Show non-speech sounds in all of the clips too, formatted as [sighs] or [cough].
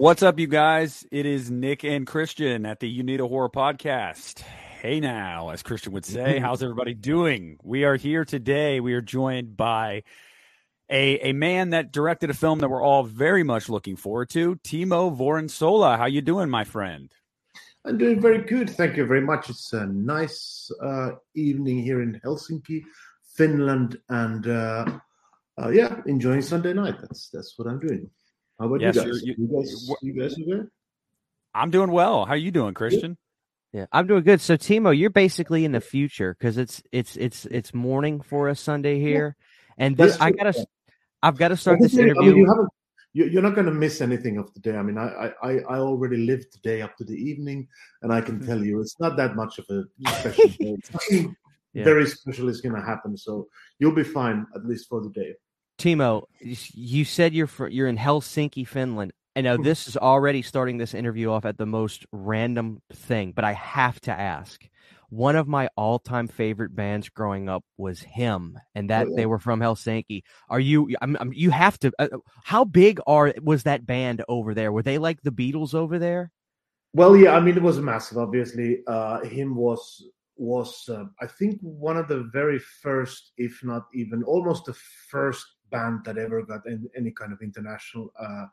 What's up, you guys? It is Nick and Christian at the You Need a Horror podcast. Hey now, as Christian would say, [laughs] how's everybody doing? We are here today. We are joined by a, a man that directed a film that we're all very much looking forward to, Timo Vuorensola. How you doing, my friend? I'm doing very good. Thank you very much. It's a nice uh, evening here in Helsinki, Finland, and uh, uh, yeah, enjoying Sunday night. That's that's what I'm doing. How about Yes, you guys? you're- You, guys, you guys are good? I'm doing well. How are you doing, Christian? Yeah, I'm doing good. So Timo, you're basically in the future because it's it's it's it's morning for us Sunday here, and this I gotta I've got to start this I mean, interview. you haven't. You, you're not going to miss anything of the day. I mean, I, I I already lived the day up to the evening, and I can mm-hmm. tell you, it's not that much of a special [laughs] day. Yeah. very special is going to happen, so you'll be fine at least for the day. Timo, you said you're fr- you're in Helsinki, Finland. I know this is already starting this interview off at the most random thing, but I have to ask. One of my all-time favorite bands growing up was HIM, and that Oh, yeah. they were from Helsinki. Are you? I'm, I'm, you have to. Uh, how big are was that band over there? Were they like the Beatles over there? Well, yeah, I mean, it was massive. Obviously, uh, HIM was was uh, I think one of the very first, if not even almost the first band that ever got any, any kind of international uh,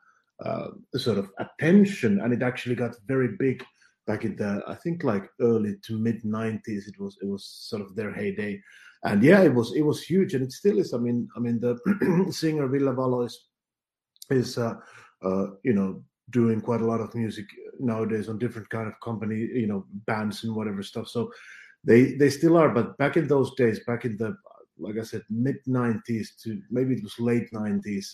uh, sort of attention, and it actually got very big back in the I think like early to mid '90s. It was it was sort of their heyday, and yeah, it was it was huge, and it still is. I mean, I mean the [clears throat] singer Ville Valo is is uh, uh, you know doing quite a lot of music nowadays on different kind of company you know bands and whatever stuff. So they they still are. But back in those days back in the like i said mid 90s to maybe it was late 90s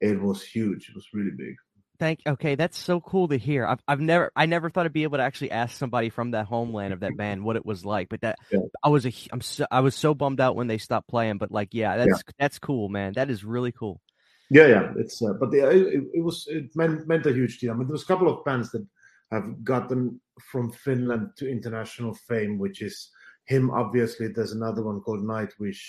it was huge it was really big Thank. Okay, that's so cool to hear. I've I've never I never thought I'd be able to actually ask somebody from that homeland of that [laughs] band what it was like. But that Yeah. I was a I'm so, I was so bummed out when they stopped playing. But like, yeah, that's that's cool, man. That is really cool. yeah yeah it's uh, but the, it, it was it meant meant a huge deal i mean there was a couple of bands that have gotten from finland to international fame which is HIM obviously there's another one called nightwish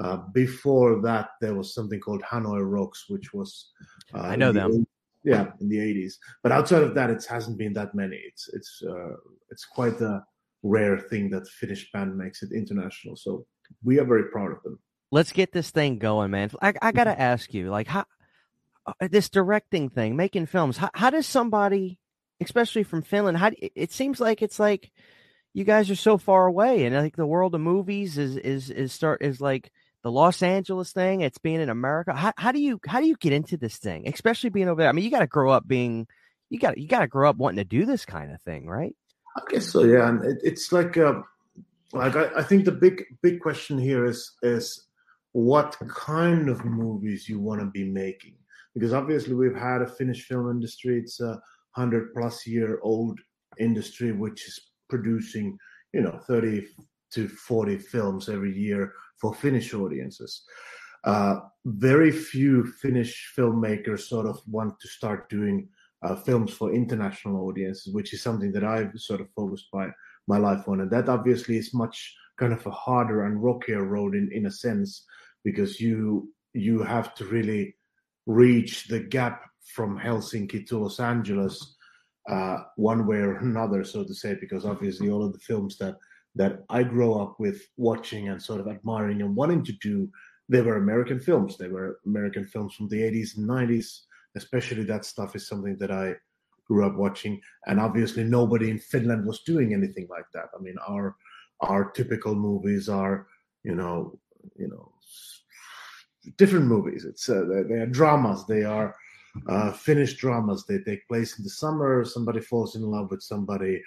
uh, before that there was something called hanoi rocks which was uh, I know the them. yeah in the 80s but outside of that it hasn't been that many it's it's uh, it's quite a rare thing that finnish band makes it international so we are very proud of them Let's get this thing going, man. I I gotta ask you, like, how uh, this directing thing, making films. How how does somebody, especially from Finland, how it, seems like it's like you guys are so far away, and I like the world of movies is is is start is like the Los Angeles thing. It's being in America. How how do you how do you get into this thing, especially being over there? I mean, you got to grow up being you got you got to grow up wanting to do this kind of thing, right? I guess so, yeah. And it, it's like, uh, like I, I think the big, big question here is is what kind of movies you want to be making, because obviously we've had a Finnish film industry. It's a hundred plus year old industry which is producing, you know, thirty to forty films every year for Finnish audiences. Uh, very few Finnish filmmakers sort of want to start doing uh, films for international audiences, which is something that I've sort of focused my my life on, and that obviously is much kind of a harder and rockier road in in a sense because you you have to really reach the gap from Helsinki to Los Angeles uh, one way or another, so to say, because obviously all of the films that that I grow up with watching and sort of admiring and wanting to do, they were American films. They were American films from the 80s and 90s. Especially that stuff is something that I grew up watching. And obviously nobody in Finland was doing anything like that. I mean, our our typical movies are, you know, you know, different movies. It's uh, they, they are dramas. They are uh, Finnish dramas. They take place in the summer. Somebody falls in love with somebody.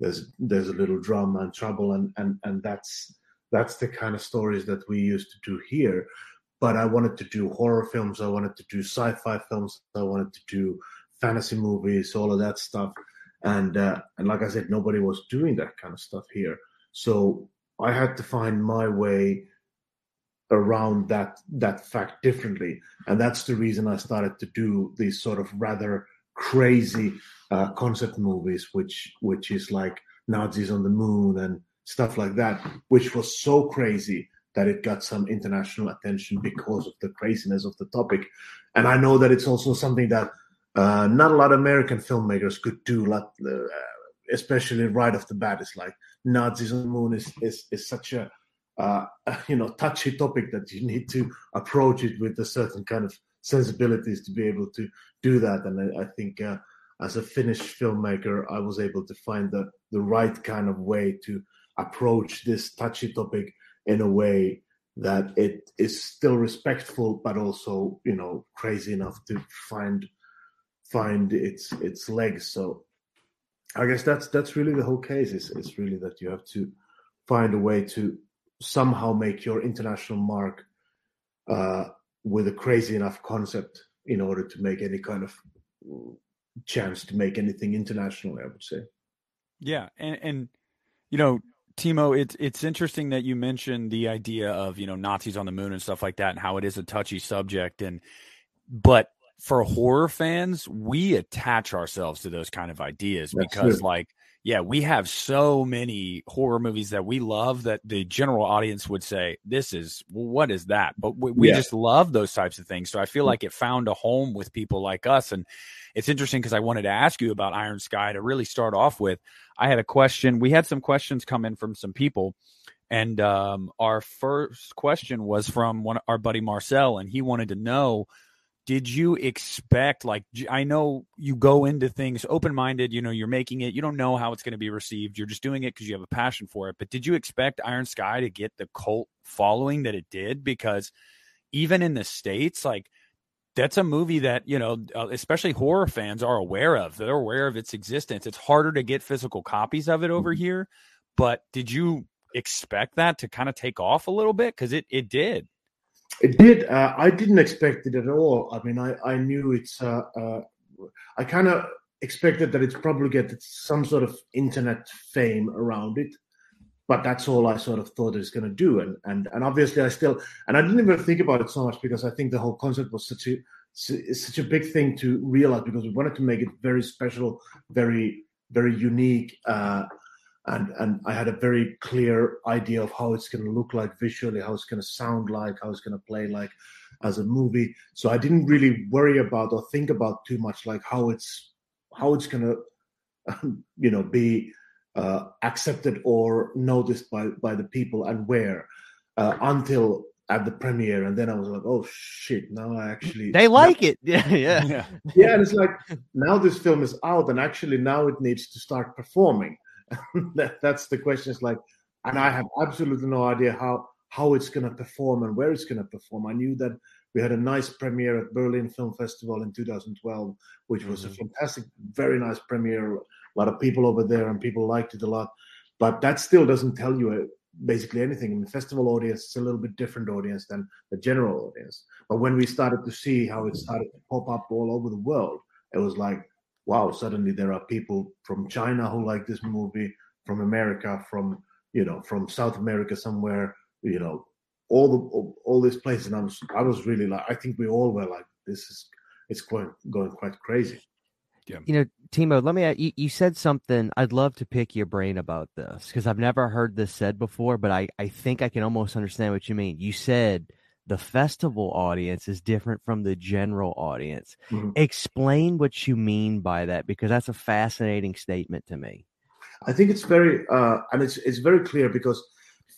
There's there's a little drama and trouble, and and and that's that's the kind of stories that we used to do here. But I wanted to do horror films. I wanted to do sci-fi films. I wanted to do fantasy movies, all of that stuff. And uh, and like I said, nobody was doing that kind of stuff here. So I had to find my way around that that fact differently and that's the reason i started to do these sort of rather crazy uh, concept movies which which is like nazis on the moon and stuff like that which was so crazy that it got some international attention because of the craziness of the topic and i know that it's also something that uh, not a lot of American filmmakers could do, like, uh, especially right off the bat. It's like Nazis on the moon is is, is such a uh, [laughs] you know touchy topic that you need to approach it with a certain kind of sensibilities to be able to do that. And I, I think uh, as a Finnish filmmaker, I was able to find the the right kind of way to approach this touchy topic in a way that it is still respectful, but also you know crazy enough to find find its its legs. So I guess that's that's really the whole case. Is it's really that you have to find a way to somehow make your international mark uh, with a crazy enough concept in order to make any kind of chance to make anything international. I would say. Yeah, and and you know, Timo, it's it's interesting that you mentioned the idea of you know Nazis on the moon and stuff like that, and how it is a touchy subject, and but for horror fans, we attach ourselves to those kind of ideas That's because, true. like, yeah, we have so many horror movies that we love that the general audience would say, This is what is that? But we, we yeah. just love those types of things. So I feel mm. like it found a home with people like us. And it's interesting because I wanted to ask you about Iron Sky to really start off with. I had a question. We had some questions come in from some people. And um, our first question was from one our buddy Marcel, and he wanted to know did you expect like i know you go into things open-minded you know you're making it you don't know how it's going to be received you're just doing it because you have a passion for it but did you expect iron sky to get the cult following that it did? Because even in the states like that's a movie that you know uh, especially horror fans are aware of they're aware of its existence it's harder to get physical copies of it over mm-hmm. here but did you expect that to kind of take off a little bit? Because it it did it did. Uh, I didn't expect it at all. I mean, I, I knew it's. Uh, uh, I kind of expected that it's probably get some sort of internet fame around it, but that's all I sort of thought it's going to do. And and and obviously, I still and I didn't even think about it so much because I think the whole concept was such a such a big thing to realize because we wanted to make it very special, very very unique. Uh, and and I had a very clear idea of how it's going to look like visually, how it's going to sound like, how it's going to play like as a movie. So I didn't really worry about or think about too much like how it's how it's going to you know be uh, accepted or noticed by by the people and where uh, until at the premiere. And then i was like oh shit now i actually they like it. Yeah [laughs] yeah. Yeah. Yeah and it's like now this film is out and actually now it needs to start performing [laughs] that, that's the question. It's like, and I have absolutely no idea how how it's going to perform and where it's going to perform. I knew that we had a nice premiere at Berlin Film Festival in 2012, which was mm-hmm. a fantastic, very nice premiere. A lot of people over there, and people liked it a lot. But that still doesn't tell you uh, basically anything. In the festival audience, is a little bit different audience than the general audience. But when we started to see how it started to pop up all over the world, it was like, wow, suddenly there are people from China who like this movie, from America, from you know, from South America somewhere, you know, all the all, all these places. And I was I was really like, I think we all were like, this is it's going going quite crazy. Yeah. You know, Timo, let me. You, you said something. I'd love to pick your brain about this because I've never heard this said before, but I I think I can almost understand what you mean. You said the festival audience is different from the general audience. Mm-hmm. Explain what you mean by that because that's a fascinating statement to me. I think it's very uh, and it's it's very clear because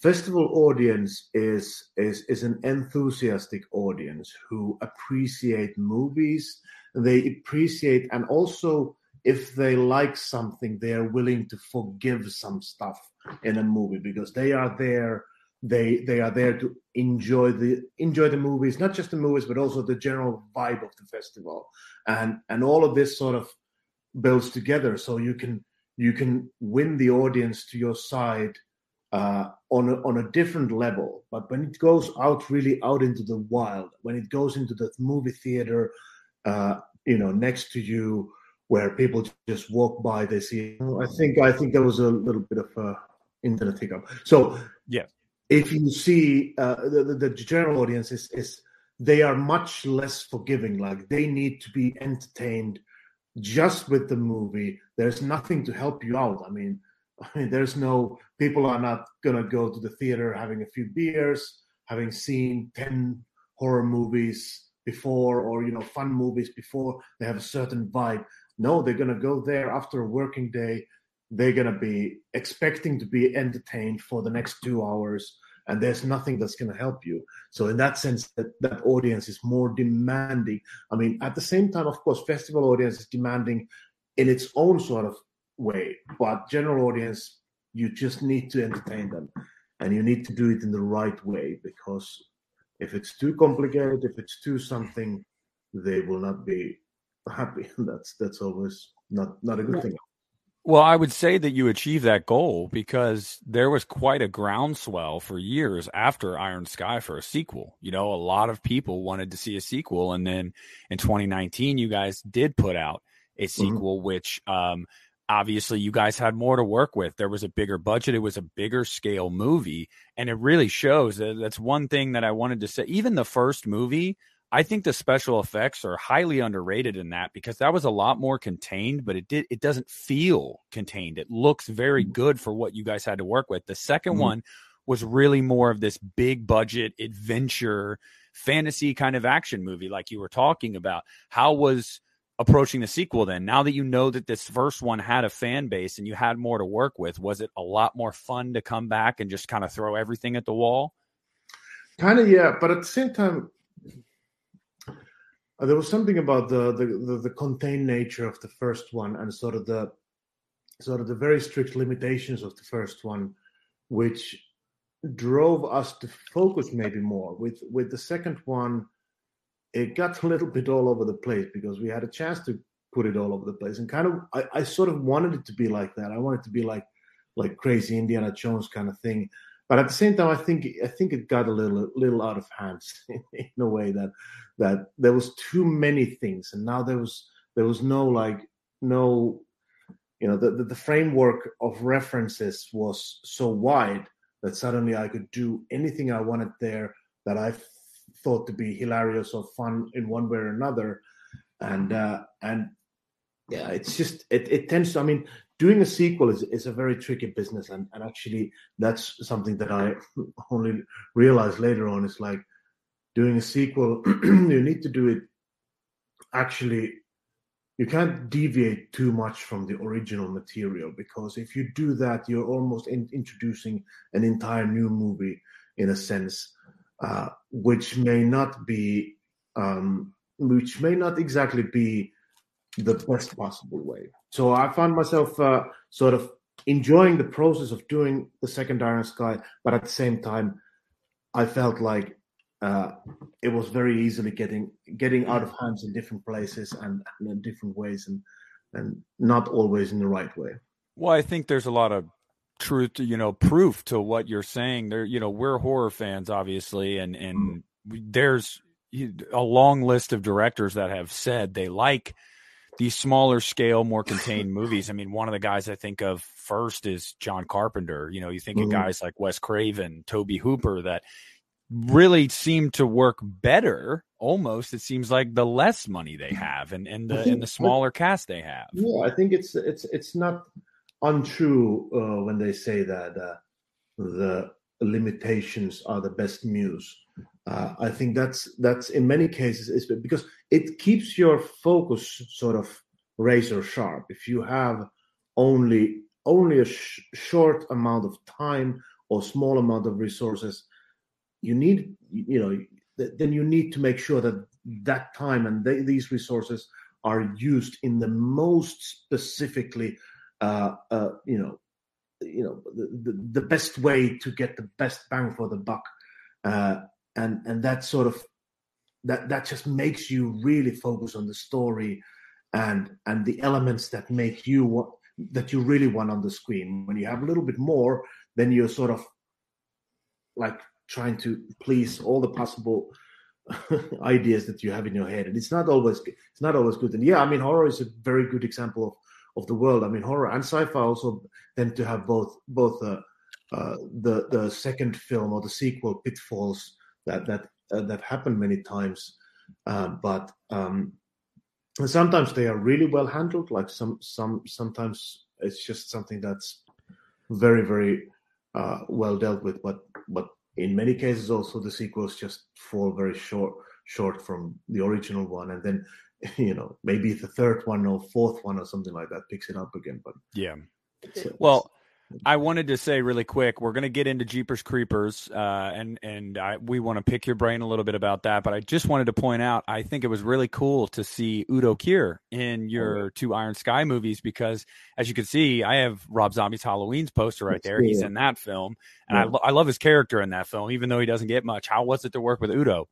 festival audience is is is an enthusiastic audience who appreciate movies. They appreciate and also if they like something, they are willing to forgive some stuff in a movie because they are there they they are there to enjoy the enjoy the movies not just the movies but also the general vibe of the festival. And and all of this sort of builds together so you can you can win the audience to your side uh, on a, on a different level. But when it goes out really out into the wild when it goes into the movie theater uh, you know next to you where people just walk by they see i think i think there was a little bit of a internet hiccup. So yeah if you see uh, the, the general audience is, is they are much less forgiving like they need to be entertained just with the movie. There's nothing to help you out. I mean [laughs] i mean there's no people are not going to go to the theater having a few beers having seen 10 horror movies before or you know fun movies before. They have a certain vibe. No they're going to go there after a working day they're going to be expecting to be entertained for the next two hours and there's nothing that's going to help you. So in that sense that, that audience is more demanding. I mean at the same time of course festival audience is demanding in its own sort of way but general audience you just need to entertain them and you need to do it in the right way because if it's too complicated if it's too something they will not be happy. [laughs] That's that's always not not a good thing well, I would say that you achieved that goal because there was quite a groundswell for years after Iron Sky for a sequel. You know, a lot of people wanted to see a sequel. And then in 2019, you guys did put out a mm-hmm. sequel, mm-hmm. which um, obviously you guys had more to work with. There was a bigger budget, it was a bigger scale movie. And it really shows that that's one thing that I wanted to say. Even the first movie, I think the special effects are highly underrated in that because that was a lot more contained, but it did it doesn't feel contained. It looks very mm-hmm. good for what you guys had to work with. The 2nd mm-hmm. one was really more of this big budget adventure fantasy kind of action movie like you were talking about. How was approaching the sequel then? Now that you know that this first one had a fan base and you had more to work with, was it a lot more fun to come back and just kind of throw everything at the wall? Kind of yeah, but at the same time uh, there was something about the, the, the the contained nature of the first one and sort of the sort of the very strict limitations of the first one, which drove us to focus maybe more. With with the second one, it got a little bit all over the place because we had a chance to put it all over the place and kind of I, I sort of wanted it to be like that. I wanted to be like like crazy Indiana Jones kind of thing but at the same time, I think I think it got a little little out of hands [laughs] in a way that that there was too many things, and now there was there was no like no you know the, the, the framework of references was so wide that suddenly I could do anything I wanted there that I thought to be hilarious or fun in one way or another, and uh, and yeah, it's just it, it tends to. I mean, doing a sequel is, is a very tricky business and, and actually that's something that i [laughs] only realized later on is like doing a sequel [clears throat] you need to do it actually you can't deviate too much from the original material because if you do that you're almost in, introducing an entire new movie in a sense uh, which may not be um, which may not exactly be the best possible way. So I found myself uh, sort of enjoying the process of doing the second Iron Sky, but at the same time, I felt like uh, it was very easily getting getting out of hands in different places and, and in different ways, and and not always in the right way. Well, I think there's a lot of truth, you know, proof to what you're saying. There, you know, we're horror fans, obviously, and and there's a long list of directors that have said they like these smaller scale, more contained [laughs] movies. I mean, one of the guys I think of first is John Carpenter. You know, you think mm-hmm. of guys like Wes Craven, Tobe Hooper that really seem to work better almost it seems like the less money they have and, and the and the smaller cast they have. Yeah i think it's it's it's not untrue uh, when they say that uh, the limitations are the best muse. Uh, I think that's that's in many cases is because it keeps your focus sort of razor sharp. If you have only only a sh- short amount of time or small amount of resources, you need you know then you need to make sure that that time and they, these resources are used in the most specifically uh, uh, you know you know the, the, the, best way to get the best bang for the buck. Uh, and and that sort of that that just makes you really focus on the story and and the elements that make you what that you really want on the screen. When you have a little bit more then you're sort of like trying to please all the possible [laughs] ideas that you have in your head and it's not always it's not always good and yeah i mean horror is a very good example of of the world i mean horror and sci-fi also tend to have both both uh, uh, the the second film or the sequel pitfalls that that uh, that happen many times, uh, but um, sometimes they are really well handled. Like some some sometimes it's just something that's very very uh, well dealt with. But but in many cases also the sequels just fall very short short from the original one, and then [laughs] you know maybe the third one or fourth one or something like that picks it up again. But yeah, it's, uh, well. I wanted to say really quick, we're going to get into Jeepers Creepers, uh, and and I, we want to pick your brain a little bit about that. But I just wanted to point out, I think it was really cool to see Udo Kier in your two Iron Sky movies because, as you can see, I have Rob Zombie's Halloween's poster right there. He's in that film, and I, lo- I love his character in that film, even though he doesn't get much. How was it to work with Udo?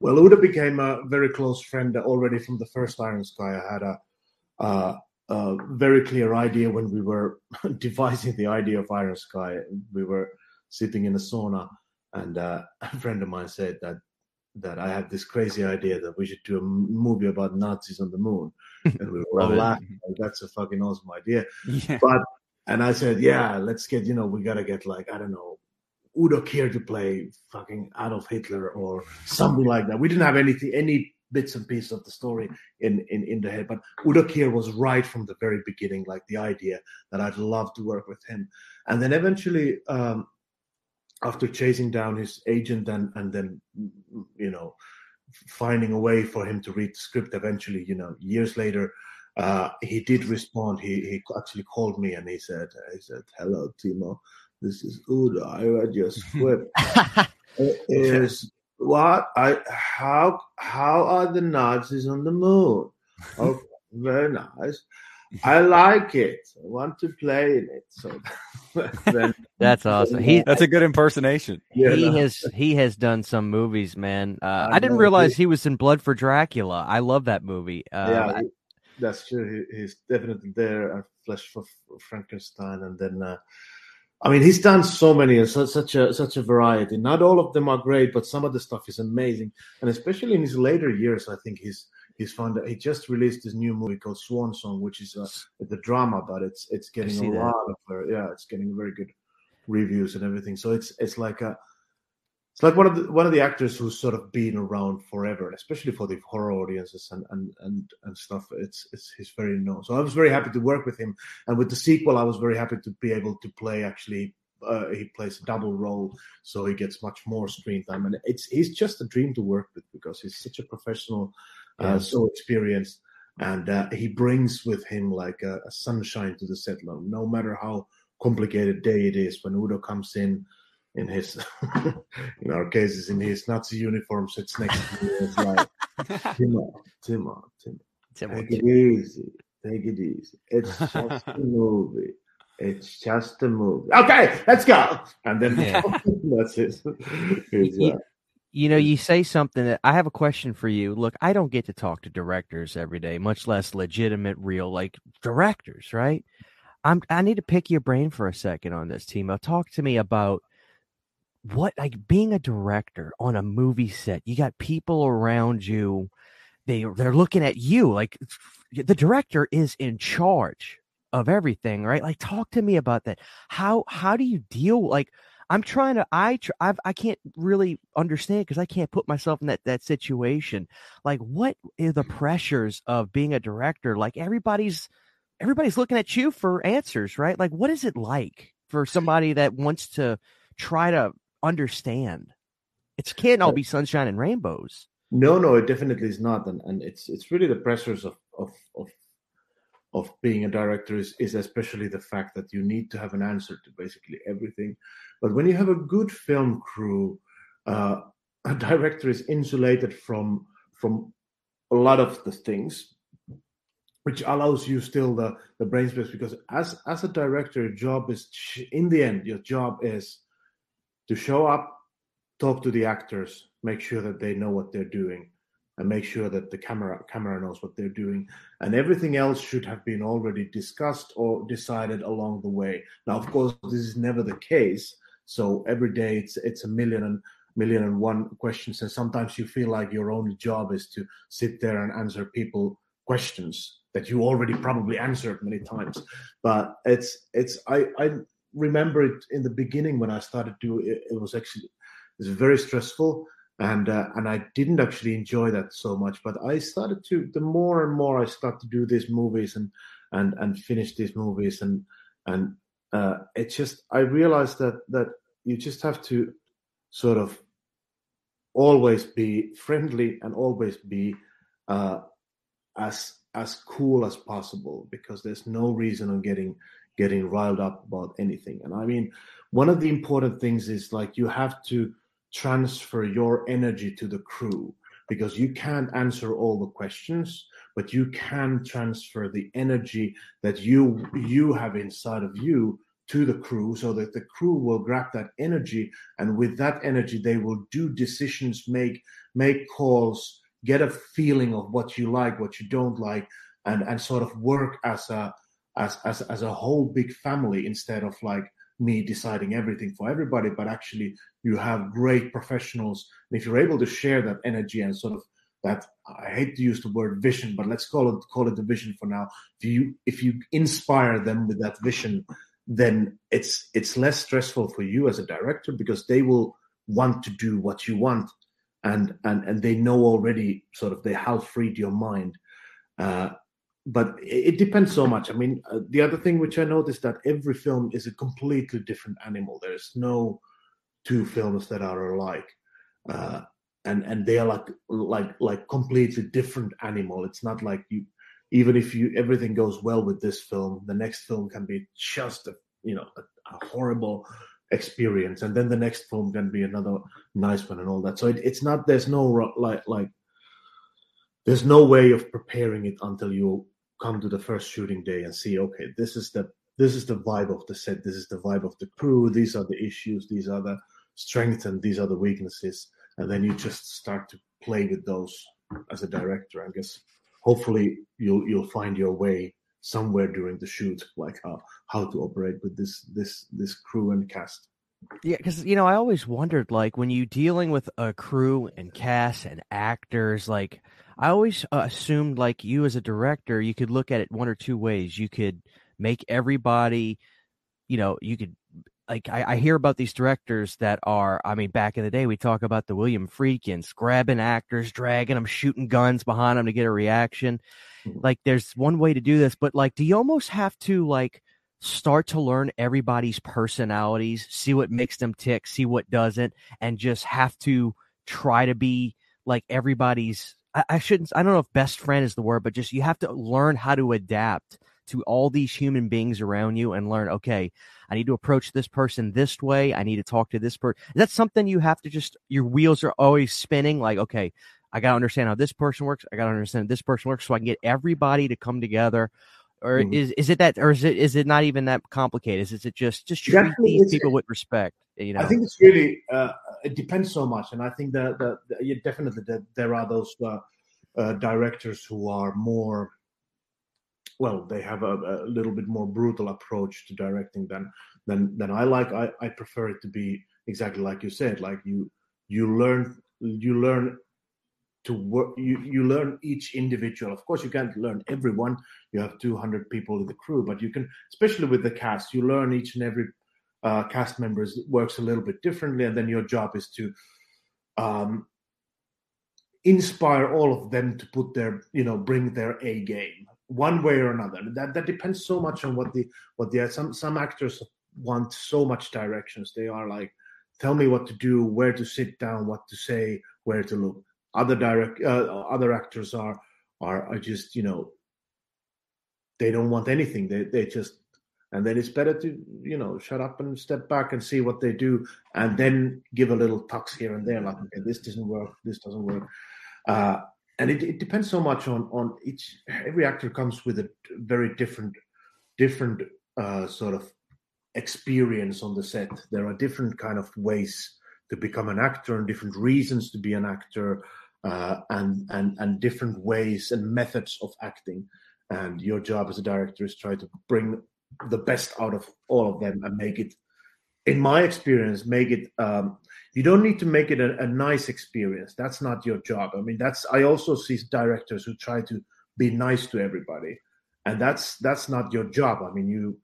Well, Udo became a very close friend already from the first Iron Sky. I had a, uh, a very clear idea when we were [laughs] devising the idea of Iron Sky. We were sitting in a sauna, and uh, [laughs] a friend of mine said that that I have this crazy idea that we should do a movie about Nazis on the moon, [laughs] and we were all laughing. Like, That's a fucking awesome idea. Yeah. But and I said, yeah, let's get you know we gotta get like I don't know Udo Kier to play fucking Adolf Hitler or something like that. We didn't have anything, any bits and pieces of the story in, in, in the head, but Udo Kier was right from the very beginning, like the idea that I'd love to work with him. And then eventually, um, after chasing down his agent and, and then, you know, finding a way for him to read the script eventually, you know, years later, uh, he did respond. He, he actually called me and he said, he said, hello, Timo this is Udo. I read your [laughs] script. [laughs] it is what I how how are the Nazis on the moon? [laughs] Oh, very nice. I like it. I want to play in it. So [laughs] then, That's awesome. He That's a good impersonation. yeah, he no, has he has done some movies, man. Uh, I I, didn't realize he- he was in Blood for Dracula. I love that movie. Uh, yeah, he- that's true. He, he's definitely there. Flesh for Frankenstein, and then uh, I mean, he's done so many and such, such a such a variety. Not all of them are great, but some of the stuff is amazing. And especially in his later years, I think he's he's found that he just released this new movie called Swan Song, which is a, the drama, but it's it's getting a that. lot of uh, yeah, it's getting very good reviews and everything. So it's it's like a it's like one of the one of the actors who's sort of been around forever, especially for the horror audiences and and and, and stuff. It's it's he's very known. So I was very happy to work with him, and with the sequel, I was very happy to be able to play actually. Uh, he plays a double role, so he gets much more screen time, and it's he's just a dream to work with because he's such a professional, uh, so experienced, and uh, he brings with him like a, a sunshine to the set. No matter how complicated day it is, when Udo comes in, in his [laughs] in our cases in his Nazi uniform sits next to me. It's like Timo, Timo, Timo, take it easy, take it easy. It's [laughs] just a movie. It's just a movie. Okay, let's go. And then Yeah. [laughs] that's it. It's, You- uh, you know, you say something that I have a question for you. Look, I don't get to talk to directors every day, much less legitimate, real like directors, right? I'm I need to pick your brain for a second on this, Timo. Talk to me about what like being a director on a movie set. You got people around you. They they're looking at you like the director is in charge of everything, right? Like talk to me about that. How how do you deal like I'm trying to I tr- I've, I can't really understand because I can't put myself in that that situation. Like what are the mm-hmm. pressures of being a director? Like everybody's everybody's looking at you for answers, right? Like what is it like for somebody that wants to try to understand? It can't all be sunshine and rainbows. No, no, it definitely is not, and, and it's it's really the pressures of of of of being a director is, is especially the fact that you need to have an answer to basically everything. But when you have a good film crew, uh, a director is insulated from from a lot of the things, which allows you still the the brain space because as as a director, your job is in the end your job is to show up, talk to the actors, make sure that they know what they're doing, and make sure that the camera camera knows what they're doing, and everything else should have been already discussed or decided along the way. Now, of course, this is never the case. So every day it's it's a million and million and one questions, and sometimes you feel like your only job is to sit there and answer people questions that you already probably answered many times. But it's it's I I remember it in the beginning when I started to it, it was actually it was very stressful and uh, and I didn't actually enjoy that so much. But I started to the more and more I start to do these movies and and and finish these movies and and uh, it just I realized that that you just have to sort of always be friendly and always be uh, as as cool as possible because there's no reason on getting getting riled up about anything. And I mean, one of the important things is like you have to transfer your energy to the crew because you can't answer all the questions but you can transfer the energy that you you have inside of you to the crew so that the crew will grab that energy and with that energy they will do decisions make make calls get a feeling of what you like what you don't like and and sort of work as a as as, as a whole big family instead of like me deciding everything for everybody but actually you have great professionals and if you're able to share that energy and sort of that I hate to use the word vision, but let's call it call it the vision for now. If you if you inspire them with that vision, then it's it's less stressful for you as a director because they will want to do what you want and and and they know already sort of they have freed your mind uh, but it, depends so much. I mean uh, the other thing which i noticed that every film is a completely different animal. There's no two films that are alike uh, and and they are like like like completely different animal. It's not like you even if you everything goes well with this film the next film can be just a you know a, a horrible experience and then the next film can be another nice one and all that. So it, it's not there's no like like there's no way of preparing it until you come to the first shooting day and see okay this is the this is the vibe of the set this is the vibe of the crew these are the issues these are the strengths and these are the weaknesses and then you just start to play with those as a director i guess hopefully you'll you'll find your way somewhere during the shoot, like how how to operate with this this this crew and cast. Yeah, because you know, I always wondered, like, when you dealing with a crew and cast and actors, like, I always uh, assumed, like, you as a director, you could look at it one or two ways. You could make everybody, you know, you could like I, I, hear about these directors that are i mean back in the day we talk about the william friedkins grabbing actors dragging them shooting guns behind them to get a reaction mm-hmm. like there's one way to do this but like do you almost have to like start to learn everybody's personalities see what makes them tick see what doesn't and just have to try to be like everybody's I, I shouldn't i don't know if best friend is the word but just you have to learn how to adapt to all these human beings around you and learn, okay, I need to approach this person this way. I need to talk to this person. That's something you have to just, your wheels are always spinning like, okay, I got to understand how this person works. I got to understand this person works so I can get everybody to come together. Or mm-hmm. is, is it that, or is it, is it not even that complicated? Is it just, just treat Definitely these people with respect? You know, I think it's really, uh, it depends so much. And I think that, that, that yeah, definitely that there are those, uh, uh, directors who are more well, they have a, a, little bit more brutal approach to directing than than than I like. I, I prefer it to be exactly like you said. Like you you learn you learn to work you you learn each individual of course you can't learn everyone you have 200 people in the crew but you can especially with the cast you learn each and every uh, cast members works a little bit differently and then your job is to um, inspire all of them to put their you know bring their a game one way or another. That that depends so much on what the what the some some actors want so much directions. They are like, tell me what to do, where to sit down, what to say, where to look. Other direct uh, other actors are are are just you know they don't want anything. They they just and then it's better to you know shut up and step back and see what they do and then give a little tucks here and there like okay this doesn't work this doesn't work. Uh, and it, it depends so much on on each every actor comes with a very different different uh, sort of experience on the set. There are different kind of ways to become an actor and different reasons to be an actor uh, and and and different ways and methods of acting. And your job as a director is try to bring the best out of all of them and make it in my experience make it um, you don't need to make it a, a, nice experience. That's not your job. I mean that's i also see directors who try to be nice to everybody and that's that's not your job. I mean you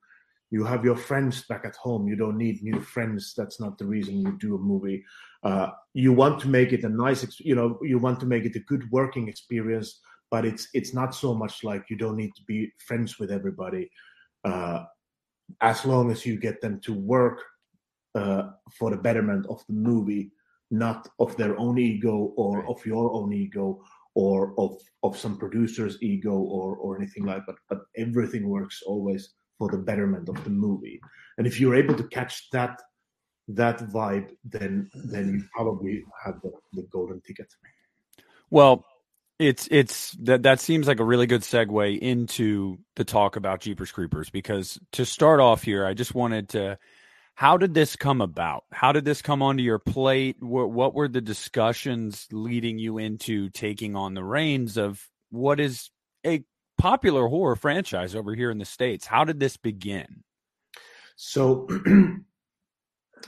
you have your friends back at home. You don't need new friends. That's not the reason you do a movie. Uh, you want to make it a nice you know you want to make it a good working experience but it's it's not so much like you don't need to be friends with everybody uh, as long as you get them to work uh, for the betterment of the movie not of their own ego or of your own ego or of of some producer's ego or or anything like that. but but everything works always for the betterment of the movie and if you're able to catch that that vibe then then you probably have the, the golden ticket well it's it's that that seems like a really good segue into the talk about jeepers creepers because to start off here i just wanted to how did this come about? How did this come onto your plate? What, what were the discussions leading you into taking on the reins of what is a popular horror franchise over here in the States? How did this begin? So, [clears throat]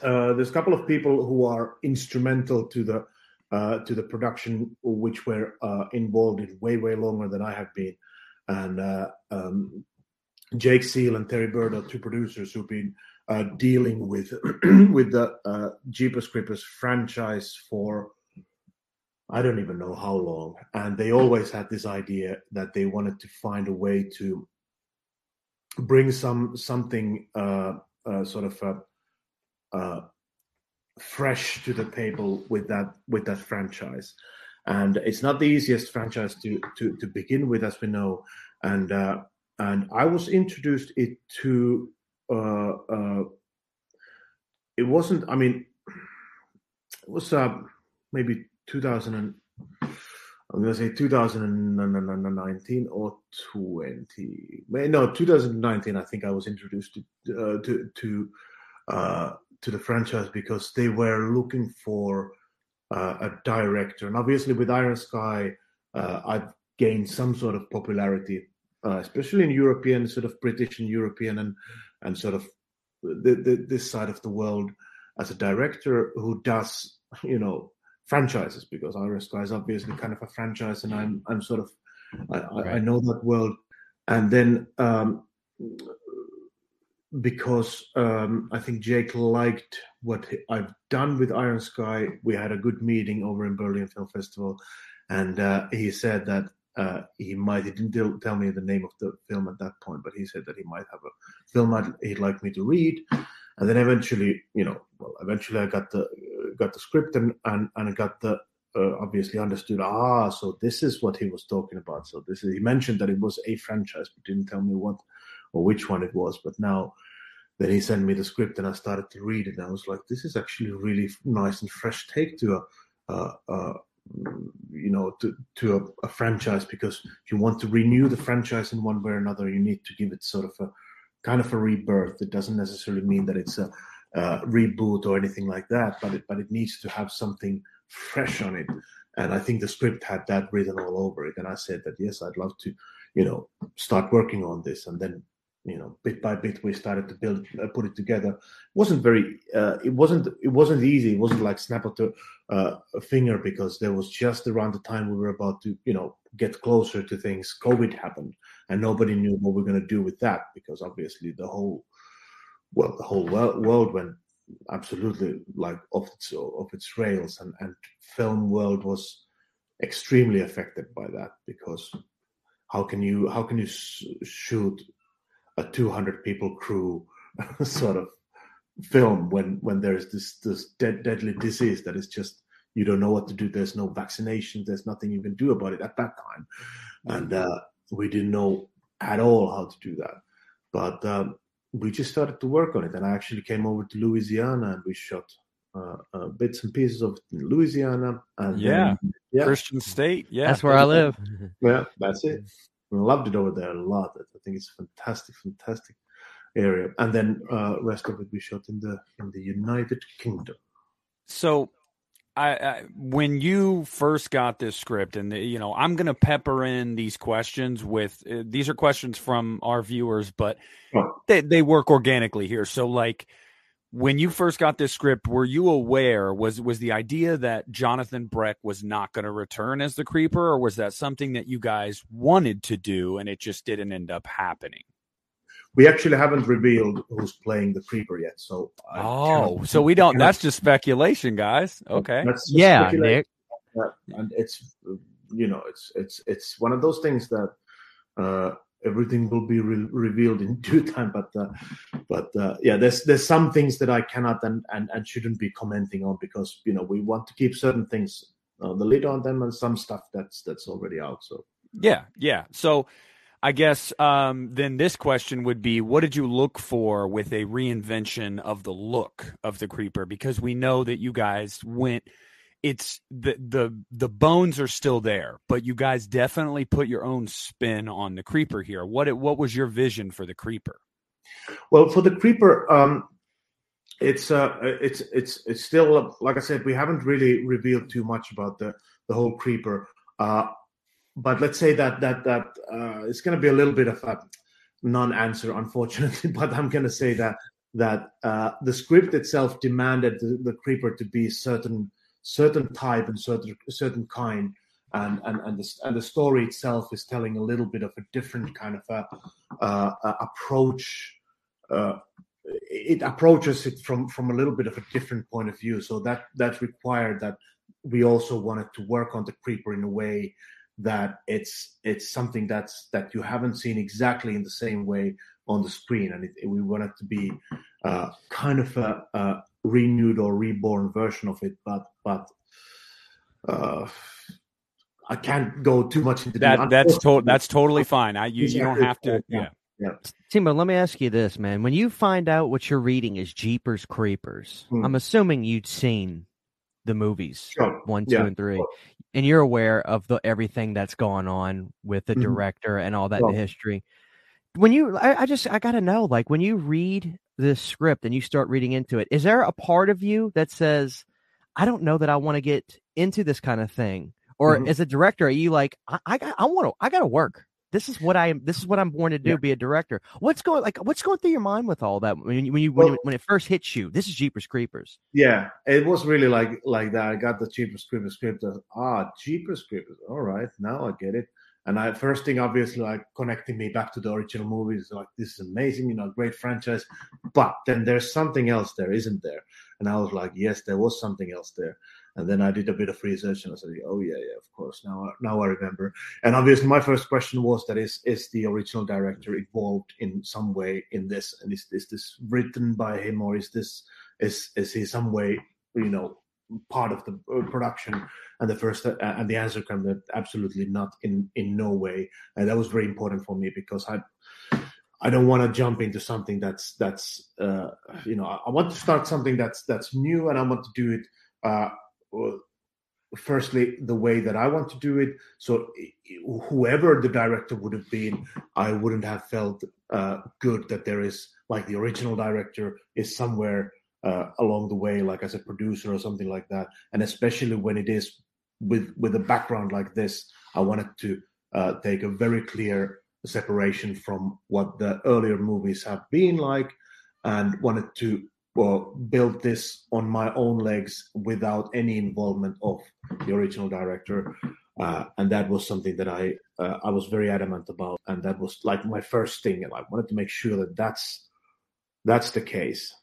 uh, there's a couple of people who are instrumental to the uh, to the production, which were uh, involved in way way longer than I have been, and uh, um, Jake Seal and Terry Bird are two producers who've been uh, dealing with [clears throat] with the uh, Jeepers Creepers franchise for I don't even know how long, and they always had this idea that they wanted to find a way to bring some something uh, sort of fresh to the table with that with that franchise. And it's not the easiest franchise to to, to begin with, as we know. And uh, and I was introduced it to uh, uh, it wasn't. I mean, it was uh, maybe 2000 and I'm gonna say 2019 or 20. No, 2019. I think I was introduced to uh, to to uh, to the franchise because they were looking for uh, a director, and obviously with Iron Sky, uh, I've gained some sort of popularity, uh, especially in European, sort of British and European, and and sort of the, the, this side of the world as a director who does you know franchises because Iron Sky is obviously kind of a franchise, and I'm I'm sort of I, right. I know that world, and then um, because um, I think Jake liked what I've done with Iron Sky, we had a good meeting over in Berlin Film Festival, and uh, he said that uh, he might he didn't tell me the name of the film at that point, but he said that he might have a film he'd like me to read, and then eventually, you know, well, eventually I got the got the script and and and I got the uh, obviously understood. Ah, so this is what he was talking about. So this is he mentioned that it was a franchise, but didn't tell me what or which one it was. But now then he sent me the script and I started to read it, and I was like, this is actually really nice and fresh take to a, a, a you know to to a, a, franchise because if you want to renew the franchise in one way or another you need to give it sort of a kind of a rebirth it doesn't necessarily mean that it's a, a reboot or anything like that but it but it needs to have something fresh on it and i think the script had that written all over it and i said that yes i'd love to you know start working on this and then you know bit by bit we started to build uh, put it together. It wasn't very uh, it wasn't it wasn't easy. It wasn't like snap of uh, a finger because there was just around the time we were about to you know get closer to things. Covid happened and nobody knew what we are going to do with that because obviously the whole well the whole world went absolutely like off its off its rails and and film world was extremely affected by that because how can you how can you shoot a 200 people crew [laughs] sort of film when when there's this this dead, deadly disease that is just you don't know what to do. There's no vaccination. There's nothing you can do about it at that time. And uh, we didn't know at all how to do that. But um, we just started to work on it. And i actually came over to louisiana and we shot uh, uh, bits and pieces of louisiana and yeah, then, yeah. Christian state. Yeah. That's where i live. Yeah that's it [laughs] loved it over there a lot. I think it's a fantastic, fantastic area. And then uh, rest of it we shot in the in the United Kingdom. So, I, I when you first got this script, and the, you know, I'm going to pepper in these questions with uh, these are questions from our viewers, but oh. they they work organically here. So, like when you first got this script, were you aware was was the idea that Jonathan Breck was not going to return as the creeper, or was that something that you guys wanted to do and it just didn't end up happening? We actually haven't revealed who's playing the creeper yet, so oh, so we don't. That's just speculation, guys. Okay, yeah, Nick. and it's you know it's it's it's one of those things that uh, everything will be re- revealed in [laughs] due time. But uh, but uh, yeah, there's there's some things that I cannot and, and and shouldn't be commenting on because you know we want to keep certain things on the lid on them and some stuff that's that's already out. So yeah, yeah. So I guess um, then this question would be what did you look for with a reinvention of the look of the creeper? Because we know that you guys went it's the the the bones are still there, but you guys definitely put your own spin on the creeper here. What it, what was your vision for the creeper? Well, for the creeper, um, it's uh, it's it's it's still like I said, we haven't really revealed too much about the the whole creeper. Uh, but let's say that that that uh, it's going to be a little bit of a non-answer, unfortunately. [laughs] But I'm going to say that that uh, the script itself demanded the, the, creeper to be certain certain type and certain certain kind, and and and the, and the story itself is telling a little bit of a different kind of a, uh, approach. Uh, it approaches it from from a little bit of a different point of view. So that that required that we also wanted to work on the creeper in a way that it's it's something that's that you haven't seen exactly in the same way on the screen, and it, we wanted to be uh, kind of a, a, renewed or reborn version of it. But but uh, I can't go too much into that. That's to- that's totally fine. I you, you don't have to. Yeah. Yeah. Timo, let me ask you this, man. When you find out what you're reading is Jeepers Creepers, hmm. I'm assuming you'd seen the movies sure. one, two, yeah. and three and you're aware of the everything that's going on with the mm-hmm. director and all that well, the history. When you, I, I just, I gotta know, like when you read this script and you start reading into it, is there a part of you that says, I don't know that I want to get into this kind of thing? Or mm-hmm. as a director, are you like, I, I, I want to, I got to work this is what I am. This is what I'm born to do. Yeah. Be a director. What's going like? What's going through your mind with all that when you when you, well, when, you, when it first hits you? This is Jeepers Creepers. Yeah, it was really like like that. I got the Jeepers Creepers script. Ah, Jeepers Creepers. All right, now I get it. And I first thing obviously like connecting me back to the original movies. Like this is amazing, you know, great franchise. But then there's something else there, isn't there? And I was like, yes, there was something else there. And then I did a bit of research and I said, oh yeah, yeah, of course. Now, now I remember. And obviously, my first question was that is is the original director involved in some way in this? And is, is this written by him or is this is is he some way you know part of the uh, production? And the first uh, and the answer came that absolutely not in in no way. And that was very important for me because I. I don't want to jump into something that's that's uh, you know I, I want to start something that's that's new and I want to do it uh, firstly the way that I want to do it. So whoever the director would have been, I wouldn't have felt uh, good that there is like the original director is somewhere uh, along the way, like as a producer or something like that. And especially when it is with with a background like this, I wanted to uh, take a very clear separation from what the earlier movies have been like, and wanted to well, build this on my own legs without any involvement of the original director. Uh, and that was something that I uh, I was very adamant about, and that was like my first thing, and I wanted to make sure that that's that's the case.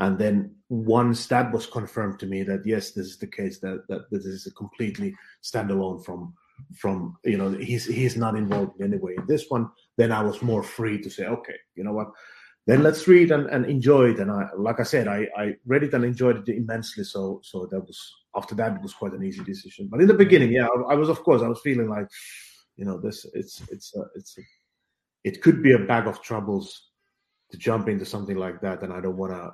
And then once that was confirmed to me that yes, this is the case, that that, that this is a completely standalone from from you know he's he's not involved in any way in this one, then I was more free to say, okay, you know what, then let's read and, and enjoy it. And I, like I said, I, I read it and enjoyed it immensely. So, so that was after that it was quite an easy decision. But in the beginning, yeah, I, I was of course I was feeling like, you know, this it's it's a, it's a, it could be a bag of troubles to jump into something like that, and I don't want to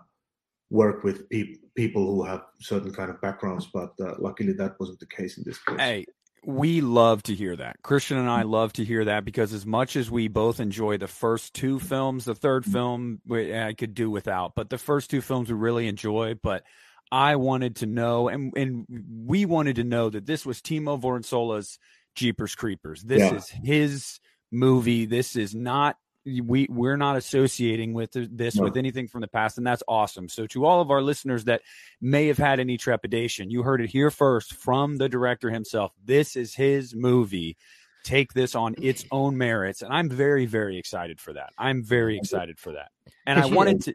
work with pe- people who have certain kind of backgrounds. But uh, luckily, that wasn't the case in this case. Hey, we love to hear that. Christian and I mm. love to hear that because as much as we both enjoy the first two films, the third mm. film I could do without, but the first two films we really enjoy. But I wanted to know, and and we wanted to know that this was Timo Vuorensola's Jeepers Creepers. This yeah. is his movie. This is not we we're not associating with this no. with anything from the past and that's awesome. So to all of our listeners that may have had any trepidation you heard it here first from the director himself. This is his movie. Take this on its own merits and i'm very very excited for that. I'm very excited for that. And i wanted to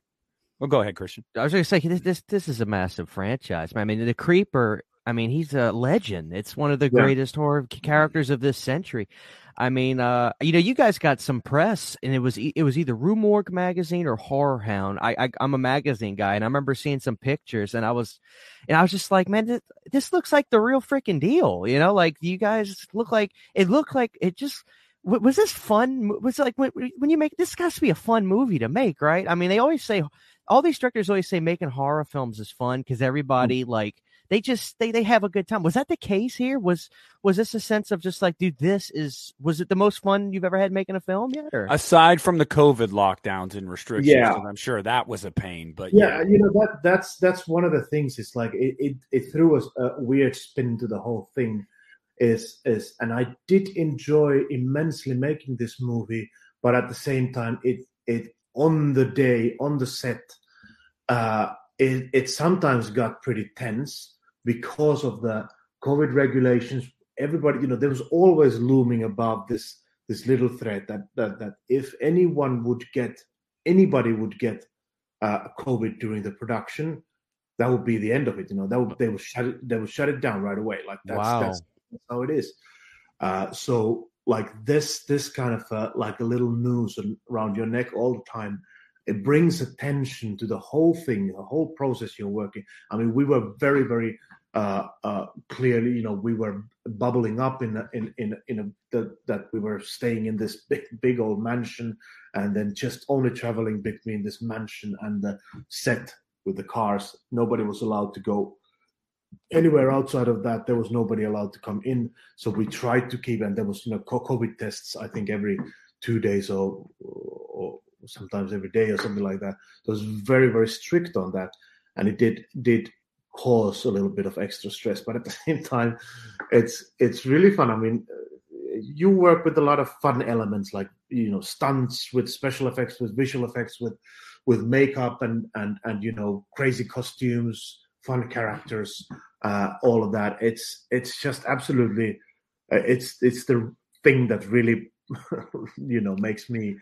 well go ahead christian. I was going to say this, this this is a massive franchise. I mean the creeper I mean, he's a legend. It's one of the Yeah. greatest horror characters of this century. I mean, uh, you know, you guys got some press, and it was e- it was either Rue Morgue magazine or Horror Hound. I, I I'm a magazine guy, and I remember seeing some pictures, and I was, and I was just like, man, this, this looks like the real freaking deal. You know, like you guys look like it looked like it just. wa- Was this fun? Was like when, when you make this? Has to be a fun movie to make, right? I mean, they always say all these directors always say making horror films is fun because everybody like they just they they have a good time. Was that the case here? Was was this a sense of just like, dude, this is was it the most fun you've ever had making a film yet? Or Aside from the COVID lockdowns and restrictions, yeah. I'm sure that was a pain. But yeah, yeah, you know that that's that's one of the things. It's like it it, it threw us a weird spin to the whole thing. Is is and I did enjoy immensely making this movie, but at the same time, it it on the day on the set, uh, it it sometimes got pretty tense because of the COVID regulations. Everybody, you know, there was always looming above this this little threat that that that if anyone would get anybody would get uh, COVID during the production, that would be the end of it. You know, that would they would shut it they would shut it down right away. Like that's Wow. that's, that's how it is. Uh, so like this this kind of uh, like a little noose around your neck all the time. It brings attention to the whole thing, the whole process you're working. I mean, we were very very uh, uh, clearly, you know, we were bubbling up in a, in in in a that, that we were staying in this big big old mansion and then just only traveling between this mansion and the set with the cars. Nobody was allowed to go anywhere outside of that. There was nobody allowed to come in. So we tried to keep, and there was you know COVID tests. I think every two days or or sometimes every day or something like that. So it was very very strict on that, and it did did cause a little bit of extra stress. But at the [laughs] same time, it's it's really fun. I mean, you work with a lot of fun elements like you know stunts with special effects, with visual effects, with with makeup and and and you know crazy costumes, fun characters, uh, all of that. It's it's just absolutely uh, it's it's the thing that really [laughs] you know makes me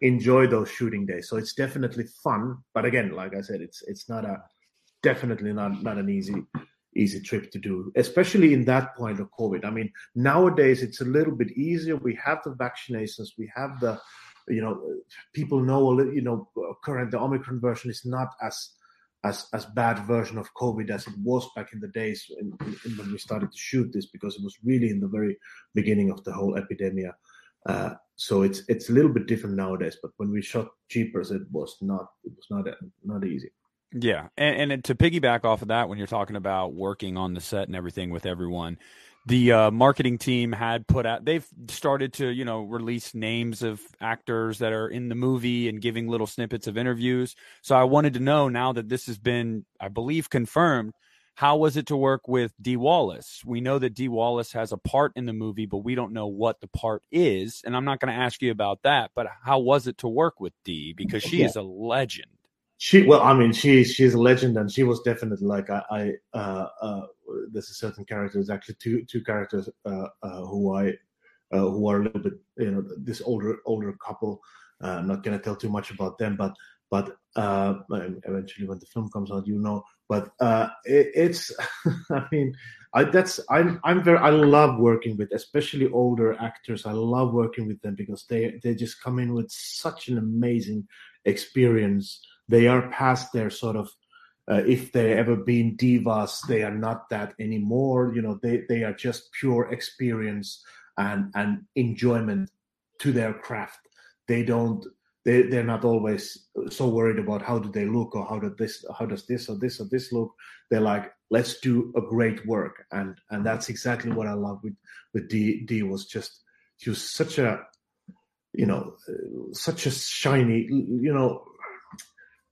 enjoy those shooting days. So it's definitely fun, but again, like I said, it's it's not a definitely not not an easy easy trip to do, especially in that point of COVID. I mean, nowadays it's a little bit easier. We have the vaccinations, we have the, you know, people know, you know, current the Omicron version is not as as as bad version of COVID as it was back in the days in, in, when we started to shoot this, because it was really in the very beginning of the whole epidemic. Uh, so it's it's a little bit different nowadays. But when we shot Jeepers, it was not it was not not easy. Yeah, and, and to piggyback off of that, when you're talking about working on the set and everything with everyone, the uh, marketing team had put out. They've started to, you know, release names of actors that are in the movie and giving little snippets of interviews. So I wanted to know now that this has been, I believe, confirmed. How was it to work with Dee Wallace? We know that Dee Wallace has a part in the movie, but we don't know what the part is. And I'm not going to ask you about that, but how was it to work with Dee? Because she Yeah. is a legend. she well i mean she she's a legend and she was definitely like i i uh uh there's a certain character there's actually two two characters uh, uh who i uh, who are a little bit you know this older older couple uh, i'm not gonna tell too much about them but but uh eventually when the film comes out you know but uh it, it's [laughs] i mean i that's i'm i'm very i love working with especially older actors. I love working with them because they they just come in with such an amazing experience. They are past their sort of uh, if they ever been divas they are not that anymore. You know they they are just pure experience and and enjoyment to their craft. They don't they they're not always so worried about how do they look or how does this how does this or this or this look they're like let's do a great work and and that's exactly what i love with with Dee Dee was just she was such a you know uh, such a shiny you know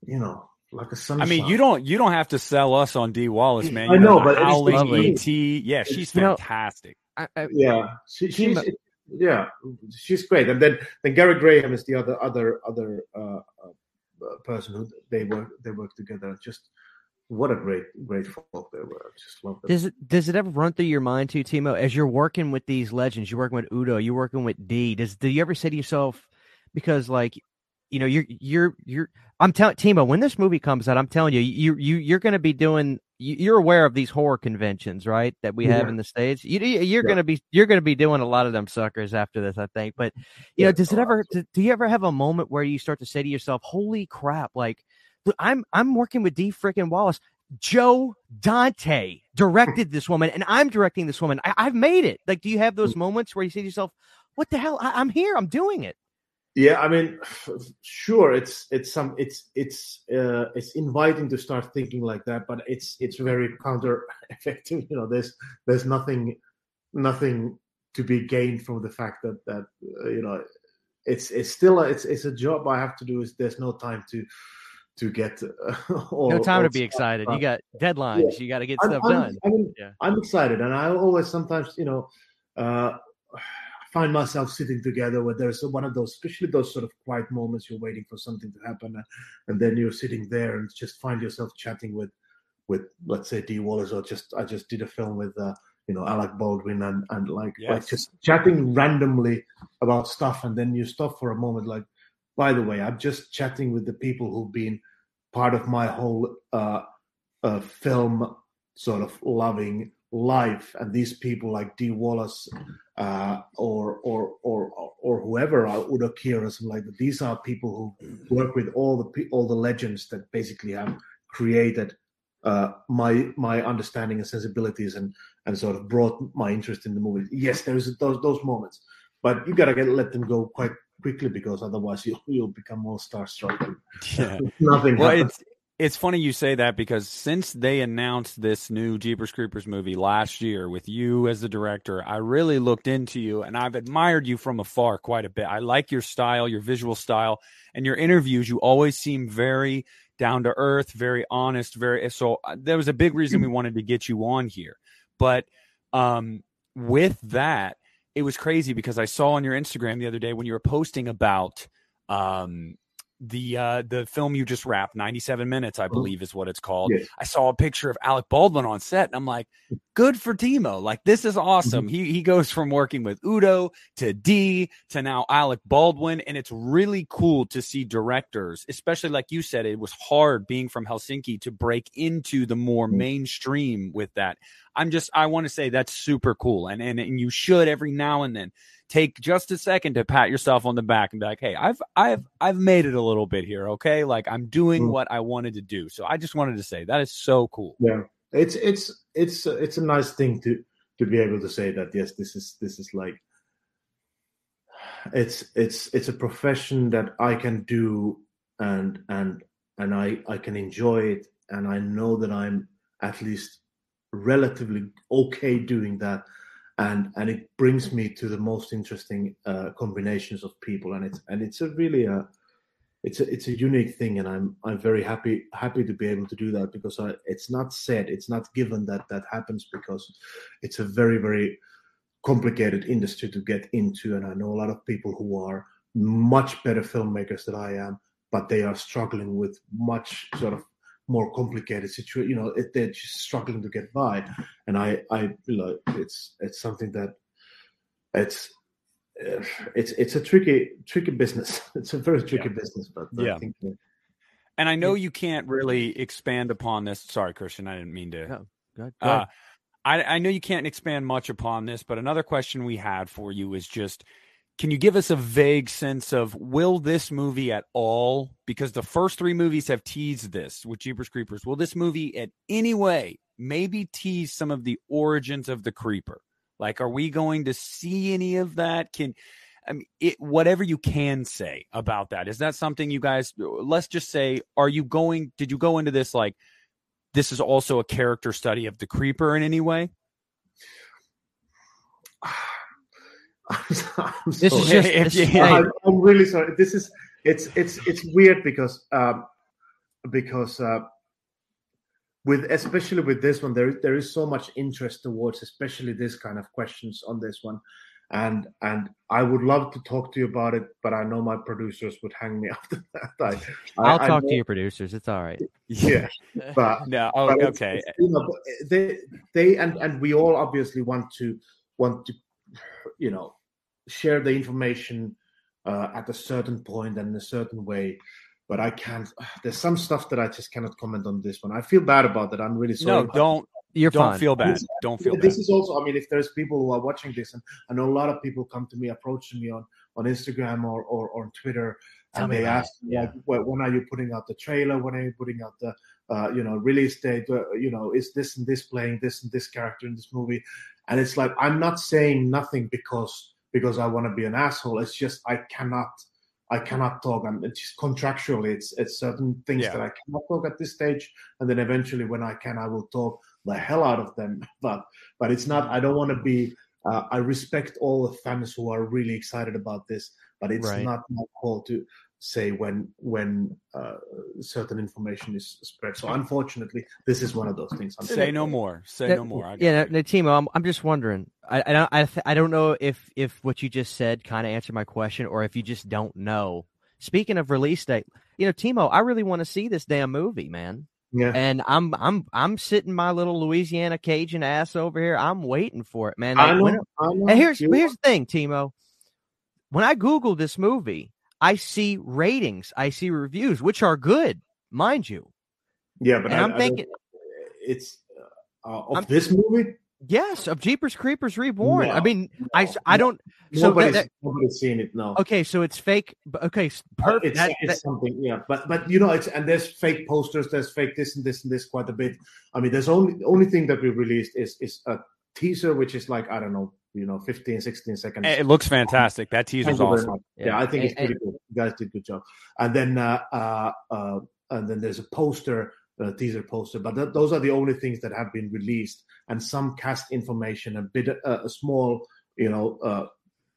you know, like a I sunshine. I mean, you don't you don't have to sell us on Dee Wallace, man. I You know, the but it's Howling lovely. ET, yeah, she's You know- fantastic. I, I, Yeah, she, she's Team- yeah, she's great. And then then Gary Graham is the other other other uh, uh, person who they work they work together. Just what a great great folk they were. Just love them. Does it does it ever run through your mind too, Timo, as you're working with these legends, you're working with Udo, you're working with Dee. Does do you ever say to yourself, because like, you know, you're you're you're I'm telling Timo, when this movie comes out, I'm telling you, you you you're gonna be doing you're aware of these horror conventions, right? That we have Yeah. in the states. You, you're Yeah. gonna be you're gonna be doing a lot of them suckers after this, I think. But you know, does it Oh, ever? Do, do you ever have a moment where you start to say to yourself, "Holy crap!" Like, I'm I'm working with Dee. Frickin' Wallace. Joe Dante [laughs] directed this woman, and I'm directing this woman. I, I've made it. Like, do you have Mm. those moments where you say to yourself, "What the hell? I, I'm here. I'm doing it." Yeah, I mean, sure, it's it's some it's it's uh, it's inviting to start thinking like that, but it's it's very counter effective. [laughs] You know, there's there's nothing nothing to be gained from the fact that that uh, you know it's it's still a, it's it's a job I have to do. Is there's no time to to get uh, [laughs] all, No time to be excited. done. You got deadlines. You got to get I'm, stuff I'm- done. I mean, Yeah. I'm excited, and I always sometimes, you know, uh, find myself sitting together where there's one of those, especially those sort of quiet moments. You're waiting for something to happen, and, and then you're sitting there and just find yourself chatting with, with let's say Dee Wallace, or just I just did a film with, uh, you know, Alec Baldwin, and and like like just chatting randomly about stuff, and then you stop for a moment, like, by the way, I'm just chatting with the people who've been part of my whole uh, uh, film sort of loving life and these people like Dee Wallace uh, or or or or whoever Udo Kier or something like that these are people who work with all the all the legends that basically have created uh, my my understanding and sensibilities and and sort of brought my interest in the movie yes there's those those moments but you gotta get let them go quite quickly because otherwise [laughs] you'll you'll become more starstruck Yeah. [laughs] nothing Well, happens. it's it's funny you say that because since they announced this new Jeepers Creepers movie last year with you as the director, I really looked into you and I've admired you from afar quite a bit. I like your style, your visual style, and your interviews. You always seem very down to earth, very honest, very so. uh, There was a big reason we wanted to get you on here, but um, with that, it was crazy because I saw on your Instagram the other day when you were posting about um the uh the film you just wrapped 97 minutes i believe is what it's called. Yes. i saw a picture of alec baldwin on set and i'm like good for timo. Like this is awesome. He he goes from working with udo to Dee to now alec baldwin and it's really cool to see directors especially like you said it was hard being from helsinki to break into the more Mhm. mainstream with that. I'm just i want to say that's super cool and, and and you should every now and then take just a second to pat yourself on the back and be like, "Hey, I've I've I've made it a little bit here, okay? Like I'm doing Mm. what I wanted to do." So I just wanted to say that is so cool. yeah it's it's it's it's a nice thing to to be able to say that yes this is this is like it's it's it's a profession that i can do and and and i i can enjoy it and i know that i'm at least relatively okay doing that and and it brings me to the most interesting uh, combinations of people. And it's and it's a really a it's a it's a unique thing. And i'm i'm very happy happy to be able to do that because I, it's not said it's not given that that happens because it's a very very complicated industry to get into. And i know a lot of people who are much better filmmakers than i am but they are struggling with much sort of more complicated situation you know it, they're just struggling to get by and i i you know it's it's something that it's uh, it's it's a tricky tricky business. [laughs] It's a very tricky business, but Yeah. I think that- And I know you can't really expand upon this. Sorry, Christian, I didn't mean to. No, Go ahead, go Uh. I, I know you can't expand much upon this, but another question we had for you is just can you give us a vague sense of will this movie at all, because the first three movies have teased this with Jeepers Creepers, will this movie at any way maybe tease some of the origins of the creeper? Like, are we going to see any of that? Can I mean, it, whatever you can say about that, is that something you guys, let's just say, are you going, did you go into this like, this is also a character study of the creeper in any way? [sighs] [sighs] [sighs] I'm, I'm This [laughs] is sorry. just If this- you- I'm, I'm really sorry. This is it's it's it's weird because um, because uh, with especially with this one there there is so much interest towards especially this kind of questions on this one, and and I would love to talk to you about it, but I know my producers would hang me [laughs] after that. I, I'll I, talk I to your producers. It's all right. Yeah, [laughs] but No. Oh, but okay. it's, you know, they they and and we all obviously want to want to you know share the information uh, at a certain point and in a certain way but I can't. [sighs] There's some stuff that I just cannot comment on this one. I feel bad about that. I'm really sorry. No, don't. You're don't fine. feel bad. This- Don't feel bad. this is also i mean if there's people who are watching this and i know a lot of people come to me approaching me on on instagram or or, or on twitter Tell and they about ask me like "Well, when are you putting out the trailer when are you putting out the uh, you know release date uh, you know is this and this playing this and this character in this movie and it's like i'm not saying nothing because because i want to be an asshole it's just i cannot I cannot talk. I'm it's just contractually. It's it's certain things Yeah. that I cannot talk at this stage, and then eventually, when I can, I will talk the hell out of them. [laughs] But but it's not. I don't want to be. Uh, I respect all the fans who are really excited about this, but it's Right. not my call to say when when uh, certain information is spread. So unfortunately, this is one of those things. I'm Say no more. Say That- no more. I yeah, you. no, no, Timo, I'm I'm just wondering. I I don't I, th- I don't know if if what you just said kind of answered my question, or if you just don't know. Speaking of release date, you know, Timo, I really want to see this damn movie, man. Yeah. And I'm I'm I'm sitting my little Louisiana Cajun ass over here. I'm waiting for it, man. I know. I know. and here's here's the thing, Timo. When I Google this movie, I see ratings, I see reviews, which are good, mind you. yeah, but and I, I'm I thinking- it's uh, of I'm- this movie. Yes, of Jeepers Creepers Reborn. I mean, I no, I don't. So nobody's, that, that, nobody's seen it. No. okay, so it's fake. but- Okay, Uh, perfect. It's, That- it's that- something, yeah. But but you know, it's and there's fake posters, there's fake this and this and this quite a bit. I mean, there's only the only thing that we released is is a teaser, which is like I don't know, you know, 15, 16 seconds. It looks fantastic. That teaser's Thank awesome. much. Yeah, I think And- it's pretty good. You guys did a good job. And then uh, uh, uh, and then there's a poster, a teaser poster. But th- those are the only things that have been released, and some cast information, a bit, uh, a small, you know, uh,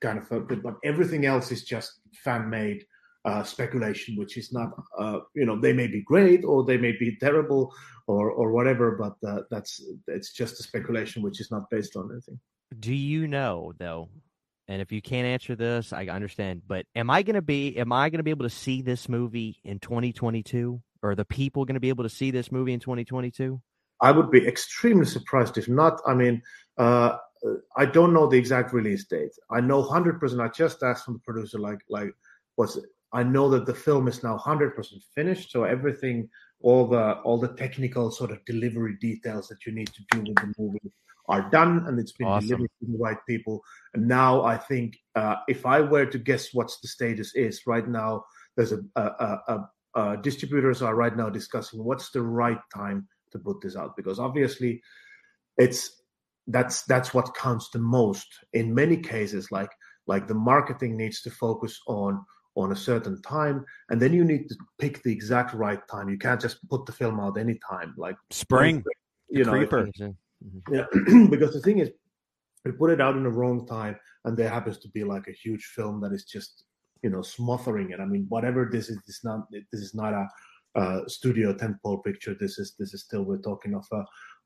kind of. Bit, but everything else is just fan made. Uh, speculation, which is not, uh, you know, they may be great or they may be terrible or or whatever, but uh, that's it's just a speculation which is not based on anything. do you know though? And if you can't answer this, I understand. But am I going to be? Am I going to be able to see this movie in 2022? Or are the people going to be able to see this movie in 2022? I would be extremely surprised if not. I mean, uh, I don't know the exact release date. I know hundred percent. I just asked from the producer, like, like, what's? It? I know that the film is now hundred percent finished, so everything, all the all the technical sort of delivery details that you need to do with the movie are done, and it's been Awesome. delivered to the right people. And now I think, uh, if I were to guess what the status is right now, there's a, a, a uh, distributors are right now discussing what's the right time to put this out because obviously it's that's that's what counts the most in many cases like like the marketing needs to focus on on a certain time and then you need to pick the exact right time you can't just put the film out anytime like Spring. you know Creeper. Mhm. yeah, [clears throat] because the thing is, we put it out in the wrong time, and there happens to be like a huge film that is just you know smothering it. I mean, whatever this is, this not this is not a studio tentpole picture. This is this is still we're talking of a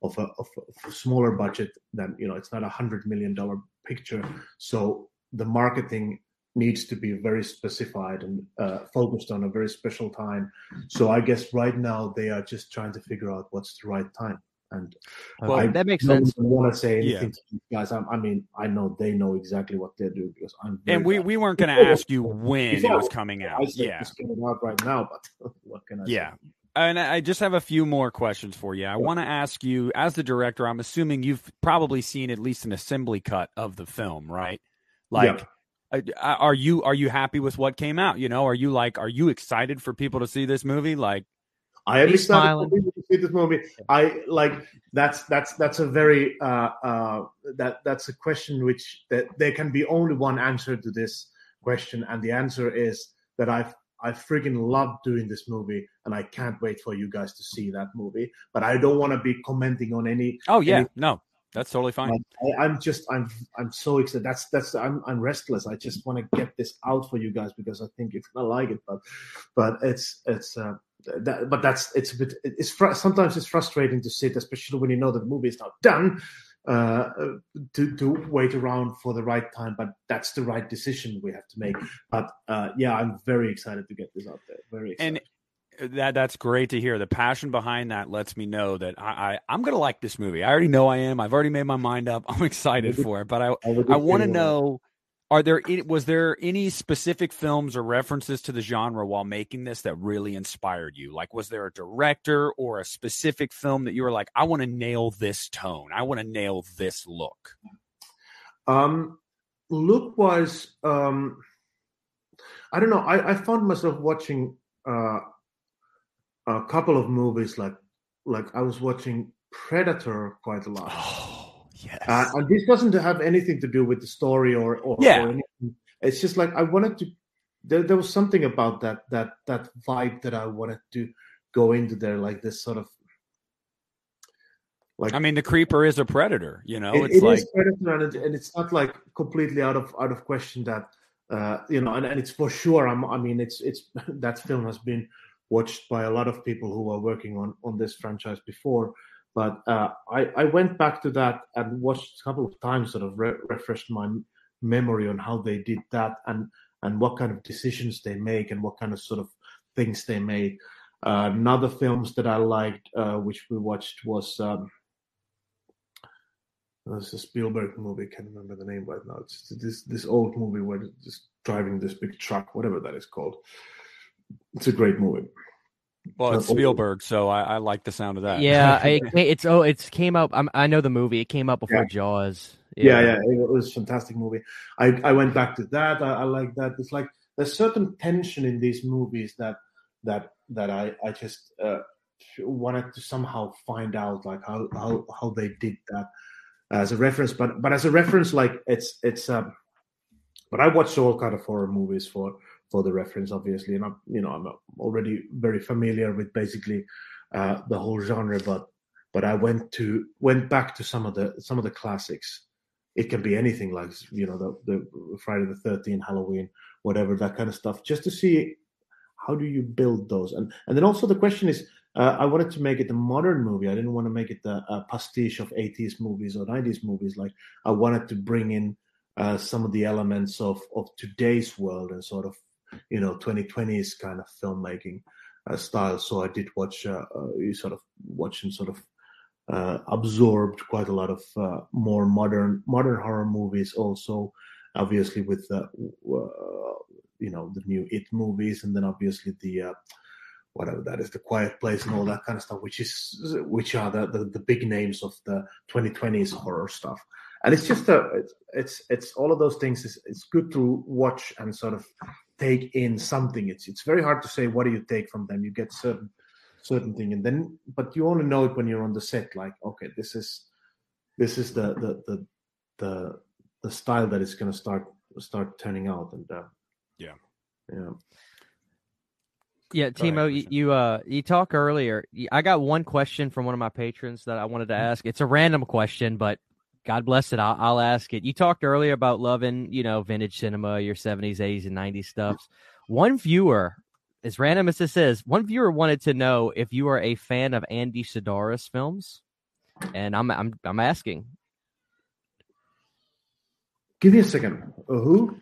of a, of a, of a smaller budget than you know it's not a hundred million dollar picture. So the marketing needs to be very specified and uh, focused on a very special time. So I guess right now they are just trying to figure out what's the right time. And Okay, Well, that makes sense. I don't want to say Yeah. anything to you guys. I'm, I mean, I know they know exactly what they're doing because I'm. And we, bad. we weren't going to ask you when it was coming I out. said Yeah. just get it out right now, but [laughs] what can I say? Yeah. And I I just have a few more questions for you. I want to ask you, as the director, I'm assuming you've probably seen at least an assembly cut of the film, right? Like, uh, are you are you happy with what came out? You know, are you like, are you excited for people to see this movie? Like, I am He's excited smiling. for people to see this movie. I like that's that's that's a very uh, uh, that that's a question which that there can be only one answer to this question, and the answer is that I've I freaking love doing this movie, and I can't wait for you guys to see that movie. But I don't want to be commenting on any oh yeah, Any- no, that's totally fine. I, I'm just I'm I'm so excited. That's that's I'm I'm restless. I just want to get this out for you guys because I think it's gonna like it. But but it's it's uh, that but that's it's a bit it's fr- sometimes it's frustrating to sit, especially when you know the movie is not done. Uh, to to wait around for the right time, but that's the right decision we have to make. But uh, yeah, I'm very excited to get this out there. Very excited. And that that's great to hear. The passion behind that lets me know that I, I I'm gonna like this movie. I already know I am. I've already made my mind up. [laughs] I'm excited for it. But I I, I want to know are there was there any specific films or references to the genre while making this that really inspired you? Like was there a director or a specific film that you were like i want to nail this tone. I want to nail this look um look wise um i don't know. I, I found myself watching uh a couple of movies like like i was watching predator quite a lot Yes. Uh, and this doesn't have anything to do with the story or, or, yeah. or anything. It's just like I wanted to. There, there was something about that that that vibe that I wanted to go into there, like this sort of. Like I mean, the creeper is a predator. You know, it, it's it like predator, and, it, and, it's not like completely out of out of question that uh, you know, and, and it's for sure. I'm, I mean, it's it's [laughs] that film has been watched by a lot of people who are working on on this franchise before but uh, I, I went back to that and watched a couple of times, sort of re- refreshed my memory on how they did that and and what kind of decisions they make and what kind of sort of things they made. Uh, another films that I liked, uh, which we watched, was um, there's a Spielberg movie. I can't remember the name right now. It's this this old movie where just driving this big truck, whatever that is called. It's a great movie. Well, it's Spielberg, so I, I, like the sound of that. Yeah, [laughs] it, it's oh, it's came out. I'm, i know the movie. It came out before yeah. Jaws. Yeah. yeah, yeah, it was a fantastic movie. I I went back to that. I, I like that. It's like there's certain tension in these movies that that that I I just uh, wanted to somehow find out like how how how they did that as a reference. But but as a reference, like it's it's um. But I watched all kind of horror movies for for the reference, obviously, and I'm you know I'm already very familiar with basically uh, the whole genre. But but I went to went back to some of the some of the classics. It can be anything like you know the, the Friday the Thirteenth, Halloween, whatever that kind of stuff, just to see how do you build those. And and then also the question is, uh, I wanted to make it a modern movie. I didn't want to make it a, pastiche of 80s movies or 90s movies. Like I wanted to bring in uh, some of the elements of of today's world and sort of you know 2020s kind of filmmaking uh, style. So I did watch, uh, uh, sort of watch and sort of uh, absorbed quite a lot of uh, more modern modern horror movies. Also, obviously with uh, you know the new It movies, and then obviously the whatever that is, the Quiet Place and all that kind of stuff, which is which are the the, the big names of the 2020s horror stuff and it's just a it's it's, it's all of those things is it's good to watch and sort of take in something it's it's very hard to say what do you take from them you get certain certain thing and then but you only know it when you're on the set like okay this is this is the the the the, the style that is going to start start turning out and uh, yeah yeah yeah, Timo, ahead, you, you uh you talk earlier. I got one question from one of my patrons that I wanted to mm-hmm. ask. It's a random question, but God bless it. I'll, I'll, ask it. You talked earlier about loving, you know, vintage cinema, your 70s, 80s, and 90s stuffs. One viewer, as random as this is, one viewer wanted to know if you are a fan of Andy Sidaris films, and I'm I'm I'm asking. Give me a second. Uh, who?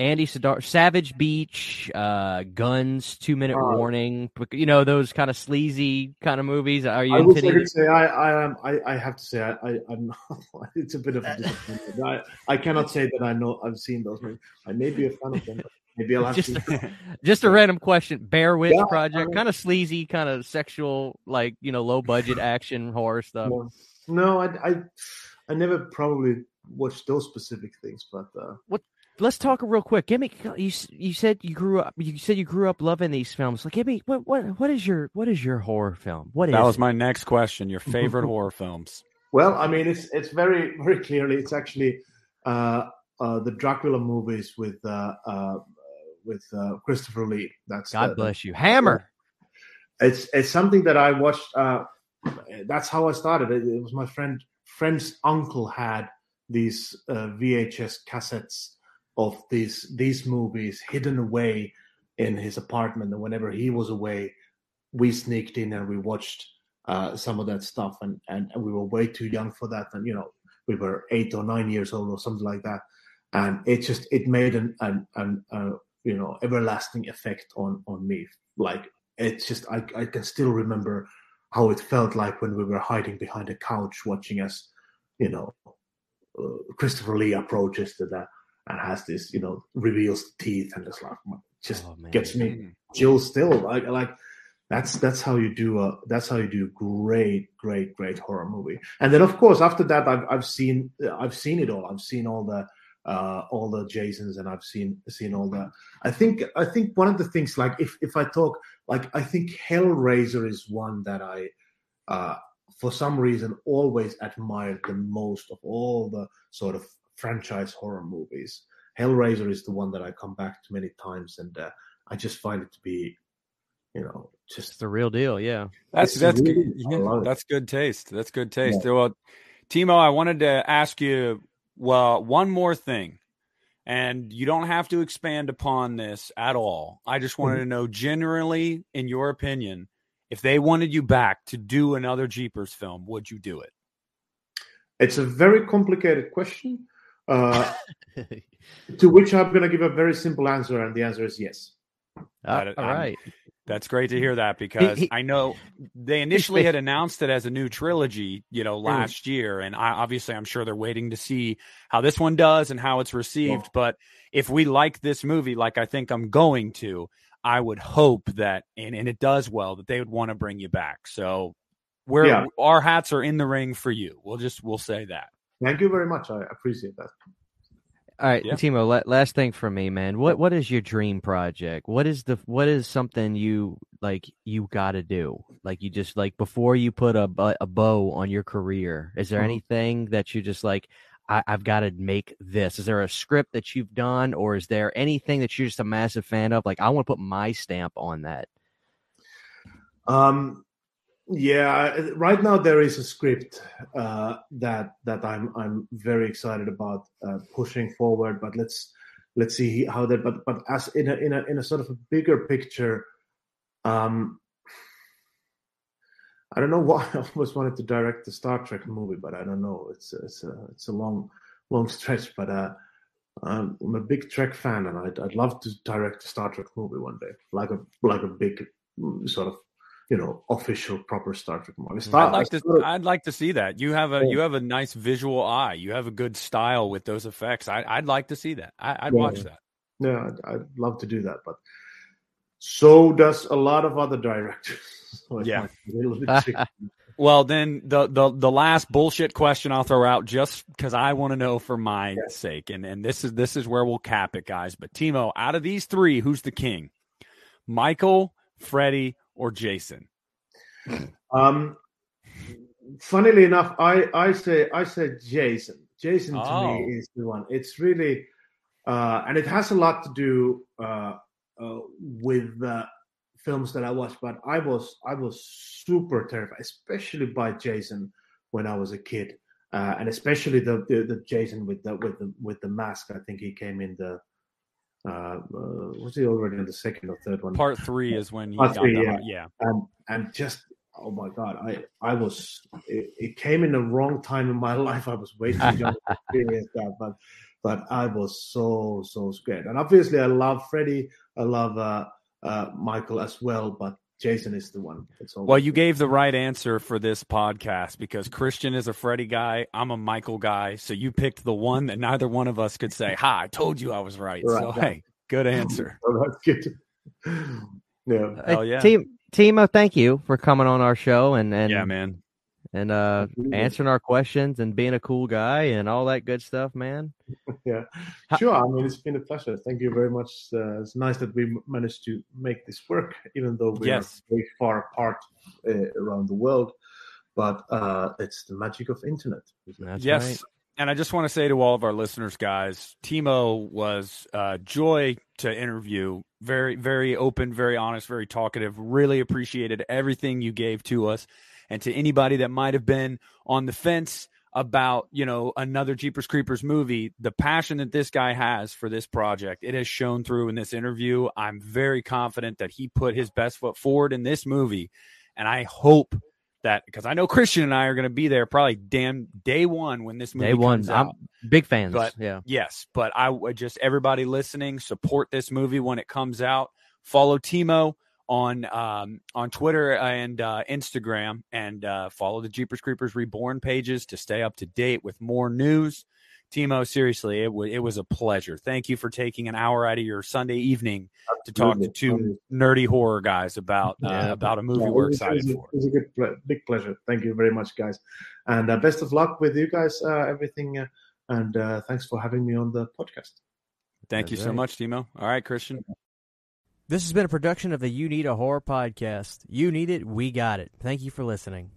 Andy Sadar, Savage Beach, uh, Guns, Two Minute uh, Warning. You know those kind of sleazy kind of movies. Are you? I would say, say I, I am. I, I have to say I, I am not. [laughs] It's a bit of a disappointment. I, I cannot say that I know I've seen those movies. I may be a fan of them. Maybe I'll [laughs] have just, to. just a random question. Bear Witch yeah, Project, kind of sleazy, kind of sexual, like you know, low budget [laughs] action horror stuff. No, no I, I, I never probably watched those specific things, but uh, what let's talk real quick. Give me you. You said you grew up. You said you grew up loving these films. Like, give me what what what is your what is your horror film? What that is was it? my next question. Your [laughs] favorite horror films? Well, I mean, it's it's very very clearly it's actually uh, uh, the Dracula movies with uh, uh with uh, Christopher Lee. That's God bless you, Hammer. It's it's something that I watched. Uh, that's how I started. It, it was my friend friend's uncle had these VHS cassettes of these these movies hidden away in his apartment. And whenever he was away we sneaked in and we watched uh, some of that stuff. And, and, we were way too young for that. And you know we were eight or nine years old or something like that. And it just it made an an, an uh, you know everlasting effect on on me. Like it's just I, I can still remember how it felt like when we were hiding behind a couch watching us, you know uh, christopher lee approaches to that and has this, you know, reveals teeth and just like just Oh, gets me chills still. Like like that's that's how you do a that's how you do a great great great horror movie. And then of course after that I've I've seen I've seen it all. I've seen all the uh all the Jasons and I've seen seen all the I think I think one of the things like if if I talk like I think Hellraiser is one that I uh for some reason always admired the most of all the sort of franchise horror movies. Hellraiser is the one that I come back to many times, and uh, I just find it to be, you know, It's just the real deal. Yeah. That's It's that's really- good. Yeah, that's good taste. That's good taste. Well, Timo, I wanted to ask you well one more thing, and you don't have to expand upon this at all. I just wanted to know, generally, in your opinion, if they wanted you back to do another Jeepers film, would you do it? it's a very complicated question. Uh, [laughs] to which I'm going to give a very simple answer, and the answer is yes. That- all I'm- That's great to hear that because he- I know they [laughs] initially had announced it as a new trilogy, you know, last year, and I obviously I'm sure they're waiting to see how this one does and how it's received. But if we like this movie, like I think I'm going to, I would hope that and, and it does well that they would want to bring you back. So we're Yeah. our hats are in the ring for you. We'll just we'll say that. Thank you very much. I appreciate that. All right, Yeah. Timo. La- last thing for me, man. What what is your dream project? What is the what is something you like you got to do? Like you just like before you put a a bow on your career. Is there Mhm. anything that you just like? I, I've got to make this. Is there a script that you've done, or is there anything that you're just a massive fan of? Like I want to put my stamp on that. Um, yeah, right now there is a script uh, that that I'm I'm very excited about uh, pushing forward. But let's let's see how that. But but as in a in a in a sort of a bigger picture, um, I don't know [laughs] why I always wanted to direct the Star Trek movie, but I don't know. It's it's a it's a long long [laughs] stretch, but uh, I'm, I'm a big Trek fan, and I'd I'd love to direct a Star Trek movie one day, like a like a big mm, sort of you know official proper Star Trek movie. Star, I'd like to Star- I'd like to see that. You have a Yeah. you have a nice visual eye. You have a good style with those effects. I, I'd like to see that. I, I'd Yeah. watch that. yeah, I'd, I'd love to do that, but so does a lot of other directors. [laughs] So Yeah. might be a little bit [laughs] tricky. Well, then the the the last bullshit question I'll throw out just because I want to know for my sake, and and this is this is where we'll cap it, guys. But Timo, out of these three, who's the king? Michael, Freddie, or Jason? Um, funnily enough, I I say I say Jason. Jason to Oh. me is the one. It's really, uh, and it has a lot to do uh, uh, with the films that I watched. But I was I was super terrified, especially by Jason when I was a kid, uh, and especially the, the the Jason with the with the with the mask. I think he came in the. Uh, uh, was he already in the second or third one? Part three is when he Part got three, yeah. yeah. and and just oh my god i i was it, it came in the wrong time in my [laughs] life i was way too young to experience [laughs] that but but i was so so scared and obviously i love freddie i love uh uh michael as well but jason is the one that's all Well, you gave the right answer for this podcast because Christian is a Freddie guy. I'm a Michael guy. So you picked the one that neither one of us could say, Ha, I told you I was right. Right, so, yeah. hey, good answer. [laughs] Oh, that's good yeah Hell yeah. Team Timo, thank you for coming on our show and and yeah, man. And uh Absolutely. answering our questions and being a cool guy and all that good stuff, man. [laughs] yeah sure i mean it's been a pleasure thank you very much uh, it's nice that we managed to make this work even though we're Yes. very far apart uh, around the world but uh it's the magic of internet That's yes. right. And I just want to say to all of our listeners, guys, Timo was uh, joy to interview. Very, very open, very honest, very talkative. Really appreciated everything you gave to us. And to anybody that might have been on the fence about, you know, another Jeepers Creepers movie, the passion that this guy has for this project, it has shown through in this interview. I'm very confident that he put his best foot forward in this movie. And I hope that because I know Christian and I are going to be there probably damn day one when this movie Day one. comes out. I'm big fans. But- yeah. Yes, but I would just everybody listening support this movie when it comes out. Follow Timo on um, on Twitter and uh, Instagram, and uh, follow the Jeepers Creepers Reborn pages to stay up to date with more news. Timo, seriously, it, w- it was a pleasure. Thank you for taking an hour out of your Sunday evening to talk to two nerdy horror guys about uh, Yeah. about a movie Yeah, we're it was- excited it was, for. It was a good, ple- big pleasure. Thank you very much, guys, and uh, best of luck with you guys. Uh, everything, uh, and uh, thanks for having me on the podcast. Thank you That's so much, Timo. All right, Christian. This has been a production of the Uneeda Horror podcast. You need it, we got it. Thank you for listening.